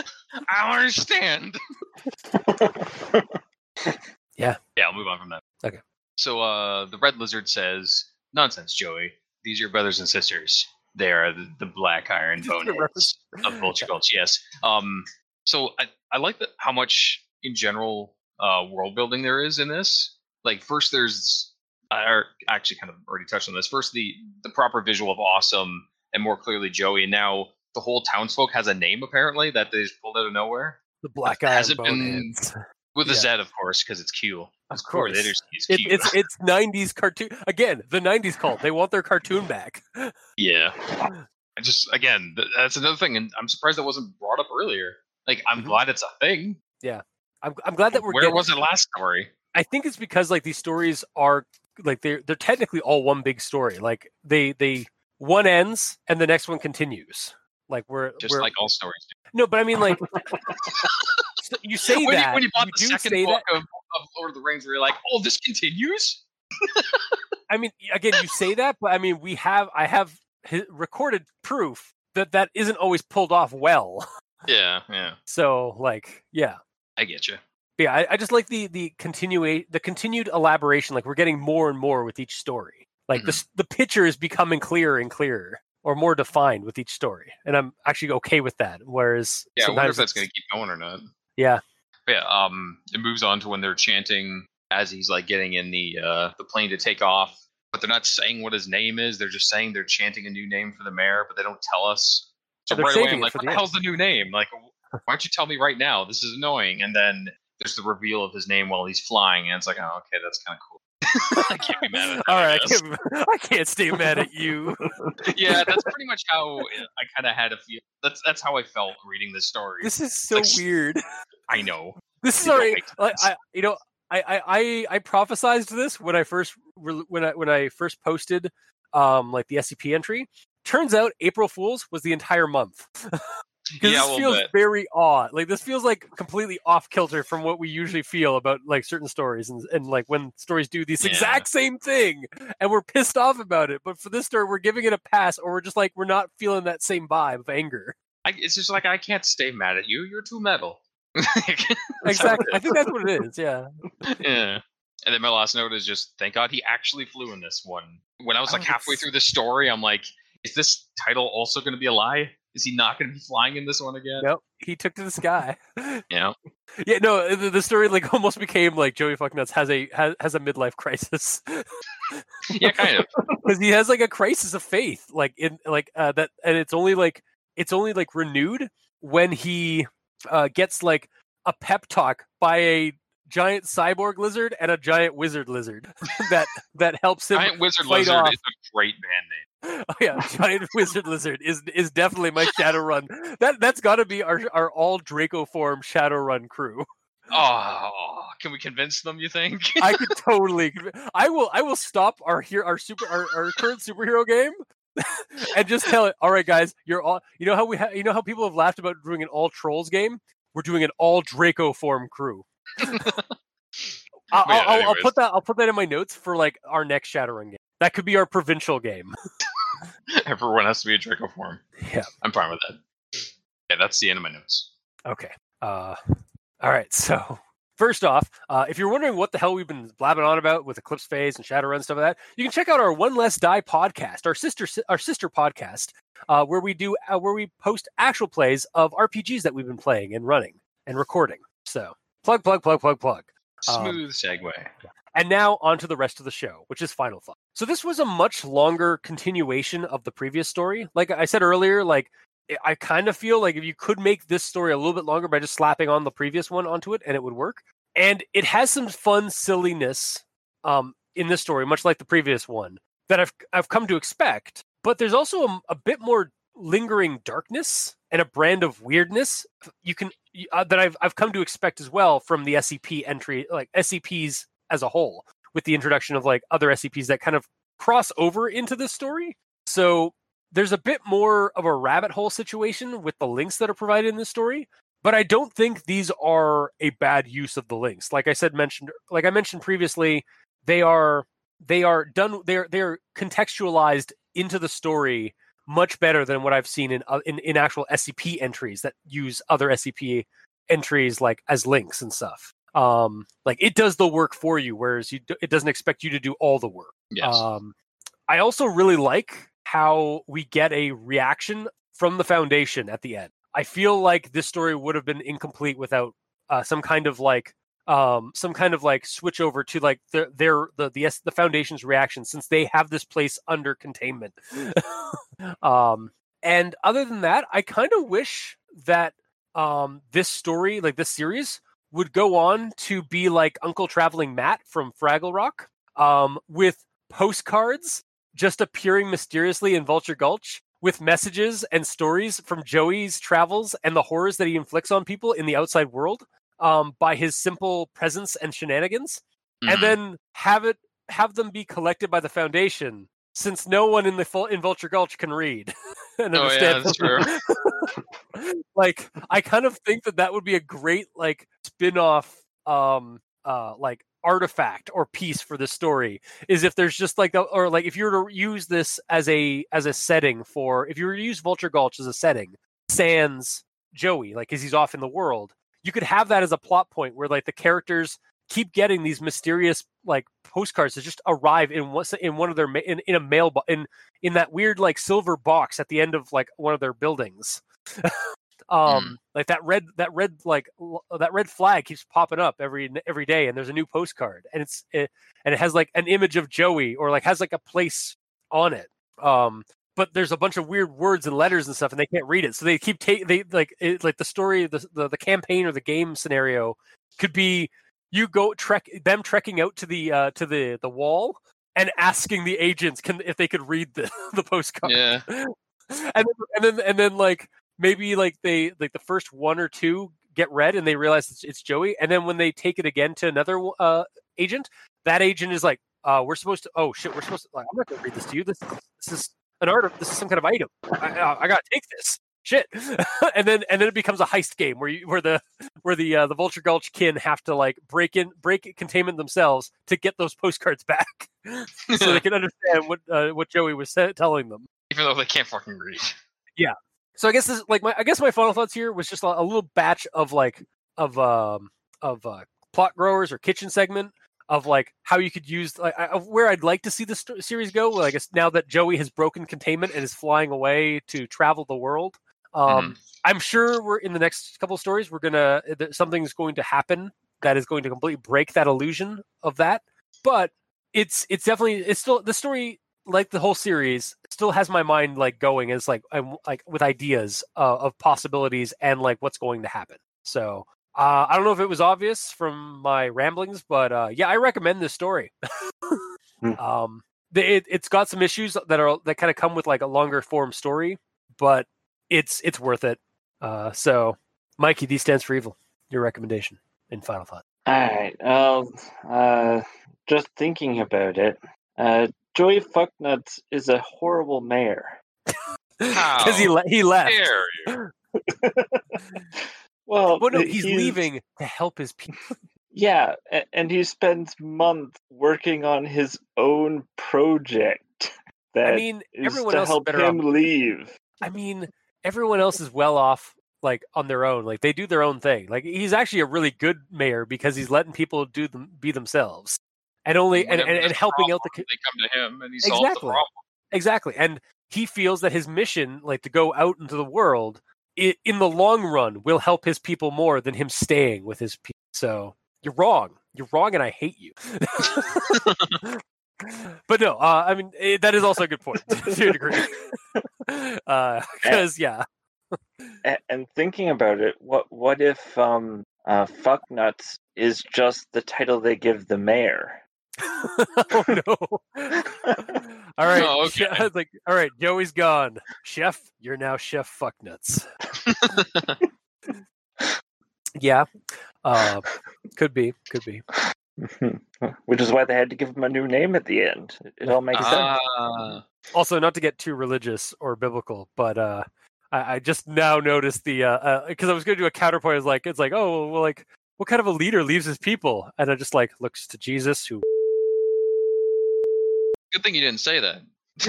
I don't understand. [LAUGHS] Yeah. Yeah, I'll move on from that. Okay. So uh the red lizard says, Nonsense, Joey. These are your brothers and sisters. They are the, the black iron boneheads of [LAUGHS] Vulture Gulch, yes. Um so I, I like that how much in general uh world building there is in this. Like first there's I actually kind of already touched on this. First the the proper visual of awesome and more clearly Joey, and now the whole townsfolk has a name apparently that they just pulled out of nowhere. The black iron been- boneheads. With a Yeah. Z, of course, because it's Q. Of course. It, it's it's '90s cartoon again. The '90s cult. They want their cartoon back. [LAUGHS] yeah. I just again, that's another thing, and I'm surprised that wasn't brought up earlier. Like, I'm Mhm. glad it's a thing. Yeah, I'm, I'm glad that we're. Where was it last story? I think it's because like these stories are like they're they're technically all one big story. Like they they one ends and the next one continues. Like we're Just we're like all stories. do. no, but I mean like you [LAUGHS] say when, that you, when you bought the do second book of, of Lord of the Rings, where you're like, "Oh, this continues." [LAUGHS] I mean again you say that, but I mean we have I have recorded proof that that isn't always pulled off well. [LAUGHS] Yeah, yeah. So like yeah. I get you. But yeah, I, I just like the the continua- the continued elaboration. Like we're getting more and more with each story. Like the mm-hmm. the picture is becoming clearer and clearer, or more defined with each story, and I'm actually okay with that. Whereas Yeah, I wonder if that's going to keep going or not. Yeah. But yeah. Um, it moves on to when they're chanting as he's like getting in the uh the plane to take off, but they're not saying what his name is. They're just saying they're chanting a new name for the mayor, but they don't tell us. So right away, I'm like, "What the the end." hell's the new name? Like, [LAUGHS] why don't you tell me right now? This is annoying." And then there's the reveal of his name while he's flying, and it's like, "Oh, okay, that's kind of cool." [LAUGHS] I can't be mad at that. All I I can't, I can't stay mad at you. [LAUGHS] yeah, that's pretty much how I kind of had a feel. That's that's how I felt reading this story. This is so Like, weird. I know. This is It don't already like. I, you know, I, I, I, I prophesized this when I first when I when I first posted um like the SCP entry. turns out April Fools was the entire month. [LAUGHS] Because Yeah, this feels bit. very odd. Like this feels like completely off kilter from what we usually feel about like certain stories and, and like when stories do this Yeah. exact same thing and we're pissed off about it. But for this story, we're giving it a pass or we're just like we're not feeling that same vibe of anger. I, it's just like I can't stay mad at you. You're too metal. [LAUGHS] Exactly. I think that's what it is. Yeah. yeah. And then my last note is just thank God he actually flew in this one. When I was Oh, like halfway through the story, I'm like, is this title also going to be a lie? Is he not going to be flying in this one again? Nope. He took to the sky. [LAUGHS] Yeah. Yeah, no, the, the story like [LAUGHS] almost became like Joey Fucknuts has a has, has a midlife crisis [LAUGHS] Yeah, kind of. because he has like a crisis of faith, like in like uh, that, and it's only like it's only like renewed when he uh, gets like a pep talk by a giant cyborg lizard and a giant wizard lizard [LAUGHS] that that helps him. Giant Wizard fight Lizard off. is a great band name. [LAUGHS] Oh yeah, giant [LAUGHS] wizard lizard is is definitely my Shadowrun. That that's got to be our our all Draco form Shadowrun crew. Oh, can we convince them? You think? I could totally. I will. I will stop our here our super our, our current superhero game, and just tell it. All right, guys, you're all. You know how we. Ha- you know how people have laughed about doing an all trolls game. We're doing an all Draco form crew. [LAUGHS] I'll, Yeah, I'll, I'll put that. I'll put that in my notes for like our next Shadowrun game. That could be our provincial game. [LAUGHS] Everyone has to be a Draco form. Yeah. I'm fine with that. Yeah, that's the end of my notes. Okay. Uh, all right. So first off, uh, if you're wondering what the hell we've been blabbing on about with Eclipse Phase and Shadowrun and stuff like that, you can check out our One Less Die podcast, our sister our sister podcast, uh, where we do uh, where we post actual plays of RPGs that we've been playing and running and recording. So plug, plug, plug, plug, plug. Um, Smooth segue. And now on to the rest of the show, which is Final Thought. So this was a much longer continuation of the previous story. Like I said earlier, like I- I kind of feel like if you could make this story a little bit longer by just slapping on the previous one onto it, and it would work. And it has some fun silliness um, in this story, much like the previous one, that I've I've come to expect. But there's also a, a bit more lingering darkness and a brand of weirdness you can uh, that I've I've come to expect as well from the SCP entry, like SCPs as a whole, with the introduction of like other SCPs that kind of cross over into this story. So there's a bit more of a rabbit hole situation with the links that are provided in this story, but I don't think these are a bad use of the links. Like I said, mentioned, like I mentioned previously, they are they are done. They're they're contextualized into the story much better than what I've seen in uh, in, in actual SCP entries that use other SCP entries like as links and stuff. Um, like it does the work for you, whereas you d- it doesn't expect you to do all the work. Yes. Um, I also really like how we get a reaction from the foundation at the end. I feel like this story would have been incomplete without uh, some kind of like um some kind of like switch over to like their their the the, the foundation's reaction since they have this place under containment. [LAUGHS] Um and other than that i kind of wish that um this story like this series would go on to be like uncle traveling matt from fraggle rock um with postcards just appearing mysteriously in vulture gulch with messages and stories from joey's travels and the horrors that he inflicts on people in the outside world um, by his simple presence and shenanigans, and Mhm. then have it have them be collected by the foundation, since no one in the full, in Vulture Gulch can read [LAUGHS] and Oh, yeah, understand. that's them. [LAUGHS] like, I kind of think that that would be a great like spin-off, um, uh, like artifact or piece for this story is if there's just like the, or like if you were to use this as a as a setting for if you were to use Vulture Gulch as a setting, sans Joey, like because he's off in the world, you could have that as a plot point where like the characters keep getting these mysterious like postcards that just arrive in what in one of their in, in a mail bo- in in that weird like silver box at the end of like one of their buildings. [LAUGHS] um like that red that red like l- that red flag keeps popping up every every day and there's a new postcard and it's it, and it has like an image of Joey or like has like a place on it. Um but there's a bunch of weird words and letters and stuff and they can't read it. So they keep taking they like it, like the story the, the the campaign or the game scenario could be you go trek them trekking out to the uh to the the wall and asking the agents can if they could read the [LAUGHS] the postcard. Yeah. [LAUGHS] and then, and then and then like maybe like they like the first one or two get read and they realize it's, it's Joey and then when they take it again to another uh agent that agent is like uh we're supposed to oh shit we're supposed to like I'm not gonna read this to you. This this is an art. This is some kind of item. I, I, I gotta take this shit. [LAUGHS] and then and then it becomes a heist game where you where the where the uh, the Vulture Gulch kin have to like break in break containment themselves to get those postcards [LAUGHS] back, so they can understand what uh, what Joey was sa- telling them. Even though they can't fucking read. Yeah. So I guess this like my I guess my final thoughts here was just a, a little batch of like of um of uh, plot growers or kitchen segment of like how you could use like I- of where I'd like to see this st- series go. Like I guess now that Joey has broken containment and is flying away to travel the world. Um, I'm sure we're in the next couple of stories. We're gonna that something's going to happen that is going to completely break that illusion of that. But it's it's definitely it's still the story like the whole series still has my mind like going as like I'm like with ideas uh, of possibilities and like what's going to happen. So uh, I don't know if it was obvious from my ramblings, but uh, yeah, I recommend this story. Hmm. [LAUGHS] um, it, it's got some issues that are that kind of come with like a longer form story, but it's it's worth it. Uh, so, Mikey, D stands for evil. Your recommendation and final thought. All right. Well, uh, just thinking about it, uh, Joey Fucknuts is a horrible mayor. [LAUGHS] Because he le- he left. [LAUGHS] Well, Well, no, th- he's, leaving to help his people. [LAUGHS] Yeah, and he spends months working on his own project. [LAUGHS] That I mean, is everyone to else is help better off. him leave. I mean, everyone else is well off, like on their own. Like they do their own thing. Like he's actually a really good mayor because he's letting people do them be themselves, and only and, and, and helping out the They come to him and he solves the Exactly. problem. exactly. And he feels that his mission, like to go out into the world, in the long run, will help his people more than him staying with his people. So you're wrong. You're wrong, and I hate you. [LAUGHS] but no, uh, I mean eh, that is also a good point [LAUGHS] to a degree. [LAUGHS] Because yeah, A- and thinking about it, what what if um uh Fucknuts is just the title they give the mayor? oh no. All right. Oh, che- [LAUGHS] okay. it's like, all right, Joey's gone. Chef, you're now Chef Fucknuts. [LAUGHS] yeah. Uh, could be. Could be. [LAUGHS] Which is why they had to give him a new name at the end. It, it all makes sense. Ah, Also, not to get too religious or biblical, but uh, I, I just now noticed the uh, because I was going to do a counterpoint. It's like it's like oh well, like what kind of a leader leaves his people? And I just like looks to Jesus, who good thing you didn't say that. [LAUGHS]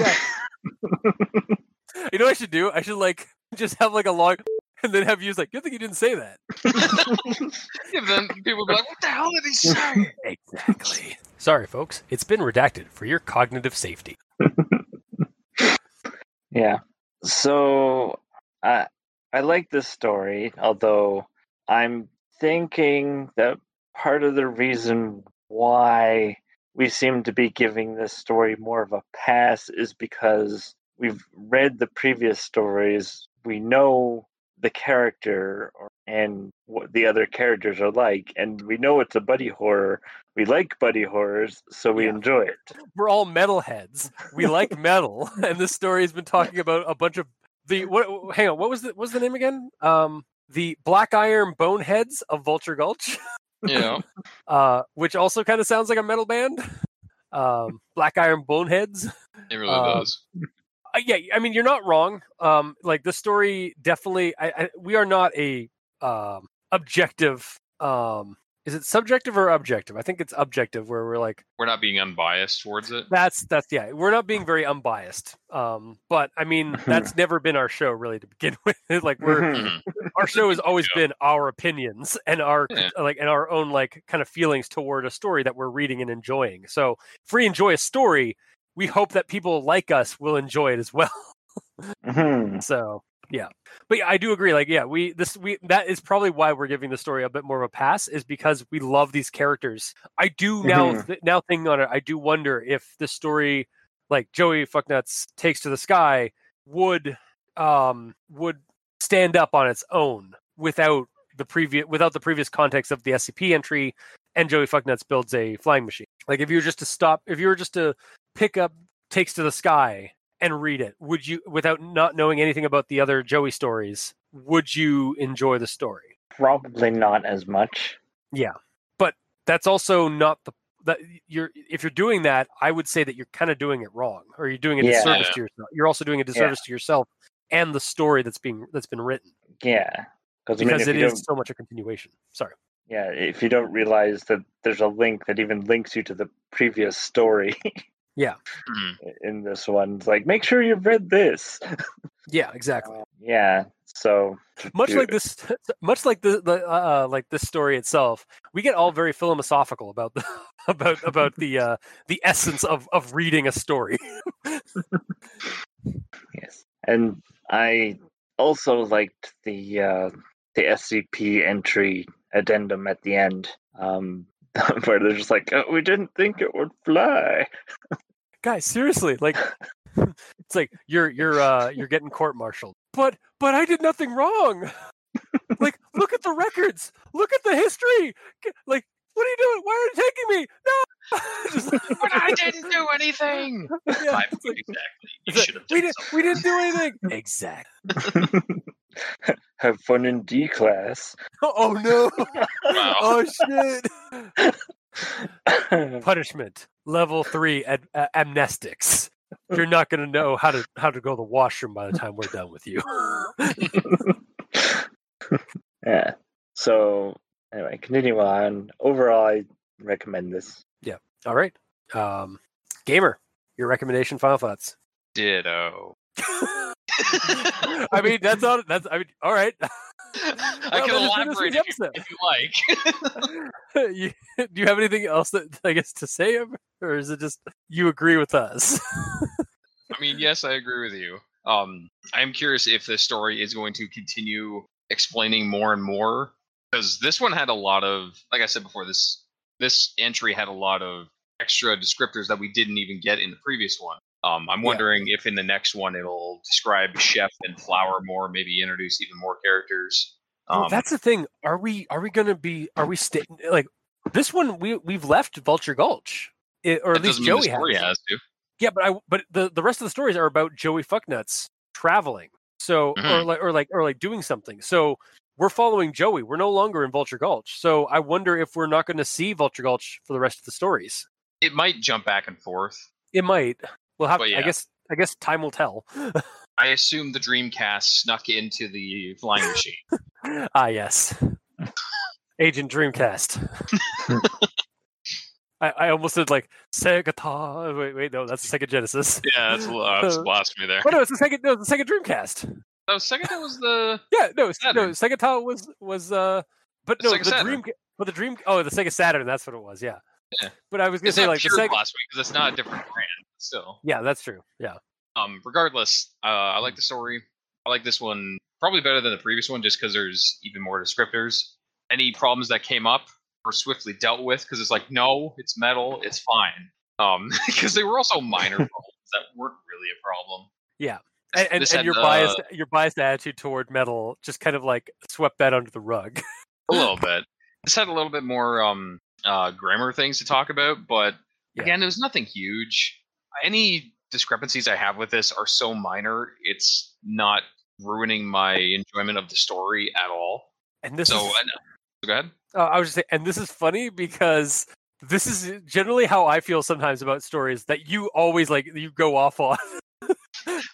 you know what I should do? I should like [LAUGHS] just have like a long [LAUGHS] and then have you like good thing you didn't say that. Yeah, then people will be like, "What the hell did he say?" Exactly. Sorry, folks. It's been redacted for your cognitive safety. Yeah. So I I like this story, although I'm thinking that part of the reason why we seem to be giving this story more of a pass is because we've read the previous stories. We know the character and what the other characters are like, and we know it's a buddy horror. We like buddy horrors, so we Yeah. enjoy it. We're all metalheads. We like [LAUGHS] metal, [LAUGHS] and this story has been talking about a bunch of the what? Hang on, what was the what was the name again? Um, the Black Iron Boneheads of Vulture Gulch, [LAUGHS] Know, [LAUGHS] uh, which also kind of sounds like a metal band. Um, Black Iron Boneheads. it really Uh, does. Uh, yeah, I mean you're not wrong. Um, like the story definitely. I, I we are not a um objective. Um, is it subjective or objective? I think it's objective, where we're like We're not being unbiased towards it. that's that's yeah. We're not being very unbiased. Um, but I mean that's [LAUGHS] never been our show really to begin [LAUGHS] with. like we're Mhm. Mhm. our show has always Yeah. been our opinions and our Yeah. like and our own like kind of feelings toward a story that we're reading and enjoying. So if we enjoy a story, we hope that people like us will enjoy it as well. [LAUGHS] Mhm. So yeah, but yeah, I do agree. Like yeah, we this we that is probably why we're giving the story a bit more of a pass is because we love these characters. I do now Mhm. th- now thinking on it, I do wonder if the story like Joey Fucknuts takes to the sky would um would stand up on its own without the previous without the previous context of the SCP entry and Joey Fucknuts builds a flying machine. Like if you were just to stop if you were just to pick up takes to the sky and read it, would you without not knowing anything about the other Joey stories, would you enjoy the story? Probably not as much. Yeah, but that's also not the that you're if you're doing that, I would say that you're kind of doing it wrong, or you're doing a Yeah. disservice to yourself. You're also doing a disservice to yourself and the story that's being that's been written Yeah, because I mean, it is so much a continuation. Sorry. yeah, if you don't realize that there's a link that even links you to the previous story [LAUGHS] Yeah. Mhm. in this one, it's like make sure you've read this. [LAUGHS] Yeah, exactly. Yeah, so much do like this [LAUGHS] much like the, the uh, uh, like this story itself we get all very philosophical about the [LAUGHS] about about the uh the essence of of reading a story Yes, and I also liked the uh, the SCP entry addendum at the end, um, [LAUGHS] where they're just like, oh, "We didn't think it would fly." guys seriously like [LAUGHS] it's like you're you're uh you're getting court martialed but but i did nothing wrong. [LAUGHS] Like look at the records. Look at the history. Like what are you doing? Why are you taking me? No. Just But I didn't do anything. yeah, like- exactly. You like, should have we done didn't we didn't do anything. Exactly [LAUGHS] Have fun in D class. [LAUGHS] oh no Wow. oh shit [LAUGHS] punishment level three ad- uh, amnestics you're not going to know how to how to go to the washroom by the time we're done with you yeah. So anyway, continue on. Overall, I recommend this. Yeah. All right um gamer your recommendation final thoughts Ditto. I mean that's all that's i mean all right I Well, can then let's finish elaborate if you, if you like. [LAUGHS] you, do you have anything else that i guess to say or is it just you agree with us I mean, yes, I agree with you. Um, I'm curious if the story is going to continue explaining more and more because this one had a lot of, like I said before, this this entry had a lot of extra descriptors that we didn't even get in the previous one. Um, I'm Yeah. wondering if in the next one it'll describe Chef and Flower more, maybe introduce even more characters. Well, Um, that's the thing. Are we are we going to be are we sta- like this one we we've left Vulture Gulch. It, or at least Joey has. has to. Yeah, but I but the the rest of the stories are about Joey Fucknuts traveling. So or Mhm. like or like or like doing something. So we're following Joey. We're no longer in Vulture Gulch. So I wonder if we're not going to see Vulture Gulch for the rest of the stories. It might jump back and forth. It might. We'll have But I guess I guess time will tell. [LAUGHS] I assume the Dreamcast snuck into the flying machine. [LAUGHS] ah yes. Agent Dreamcast. [LAUGHS] I, I almost said like Sega. Ta- Wait, wait, no, that's the Sega Genesis. yeah, that's, uh, that's blasphemy there. Oh no, it's the second. No, it's the Sega Dreamcast. No, second that was the Yeah, no, it's, no, Sega was was uh, but no, Sega the Saturn. Dream, but the Dream. Oh, the Sega Saturn. That's what it was. Yeah. Yeah. But I was gonna it's say like the Sega. because it's not a different brand. Still, Yeah, that's true. Yeah. um, regardless, uh, I like the story. I like this one probably better than the previous one just because there's even more descriptors. Any problems that came up were swiftly dealt with because it's like, no, it's metal, it's fine. Um, [LAUGHS] because they were also minor [LAUGHS] problems that weren't really a problem. And, and, and had, your uh, biased your biased attitude toward metal just kind of like swept that under the rug. a little [LAUGHS] bit. This had a little bit more um, uh, grammar things to talk about, but Yeah. again, it was nothing huge. Any discrepancies I have with this are so minor; it's not ruining my enjoyment of the story at all. And this so, is go ahead. Uh, I was just saying, and this is funny because this is generally how I feel sometimes about stories that you always like you go off on. [LAUGHS]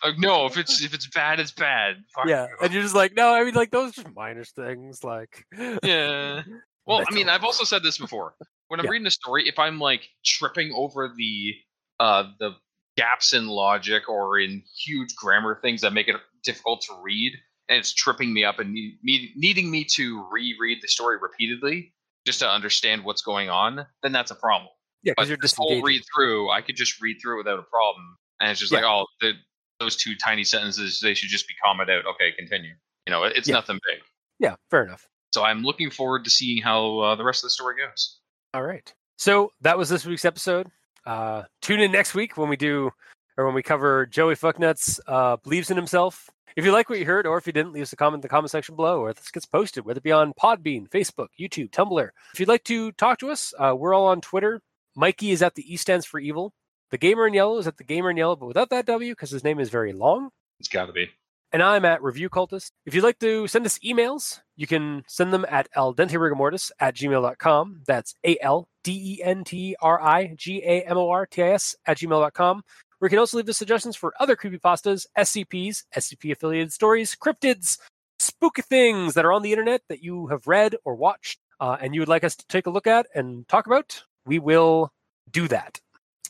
Uh, no, if it's if it's bad, it's bad. Fuck yeah, you. and you're just like, no, I mean, like those are just minor things. Like, [LAUGHS] yeah. Well, I mean, I've also said this before. When I'm Yeah. reading a story, if I'm like tripping over the uh the gaps in logic or in huge grammar things that make it difficult to read, and it's tripping me up and need, me, needing me to reread the story repeatedly just to understand what's going on, then that's a problem. yeah, because you're this whole read through, I could just read through without a problem, and it's just like, Yeah. oh, the, those two tiny sentences, they should just be commented out. Okay, continue. You know, it's Yeah. nothing big. Yeah, fair enough. So I'm looking forward to seeing how uh, the rest of the story goes. All right. So that was this week's episode. Uh, tune in next week when we do, or when we cover Joey Fucknuts uh, believes in himself. If you like what you heard, or if you didn't, leave us a comment in the comment section below, or this gets posted, whether it be on Podbean, Facebook, YouTube, Tumblr. If you'd like to talk to us, uh, we're all on Twitter. Mikey is at the E stands for evil. The Gamer in Yellow is at the Gamer in Yellow, but without that W because his name is very long. It's got to be. And I'm at Review Cultist. If you'd like to send us emails, you can send them at al dente rigamortis at gmail.com. That's A L D E N T R I G A M O R T I S at gmail.com. Where you can also leave the suggestions for other creepypastas, SCPs, SCP affiliated stories, cryptids, spooky things that are on the internet that you have read or watched uh, and you would like us to take a look at and talk about. We will do that.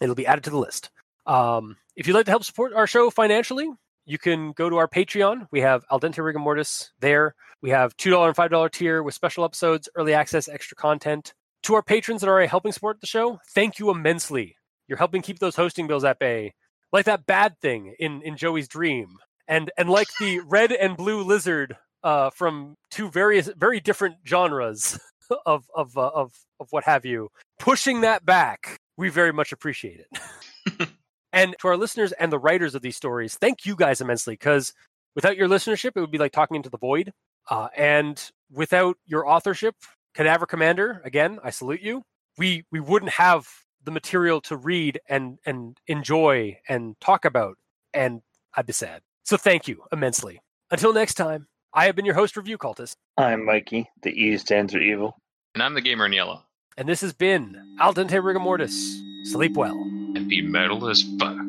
It'll be added to the list. Um, if you'd like to help support our show financially, you can go to our Patreon. We have Al Dente Mortis there. We have $2 and $5 tier with special episodes, early access, extra content. To our patrons that are helping support the show, thank you immensely. You're helping keep those hosting bills at bay. Like that bad thing in, in Joey's dream. And and like the [LAUGHS] red and blue lizard uh, from two various very different genres [LAUGHS] of of uh, of of what have you, pushing that back, we very much appreciate it. [LAUGHS] and to our listeners and the writers of these stories, thank you guys immensely because without your listenership, it would be like talking into the void. Uh, and without your authorship, Cadaver Commander, again, I salute you. We we wouldn't have the material to read and and enjoy and talk about, and I'd be sad. So thank you immensely. Until next time, I have been your host, Review Cultist. I'm Mikey. The E stands for evil. And I'm the gamer in yellow. And this has been Al Dente Rigor Mortis. Sleep well. And be metal as fuck.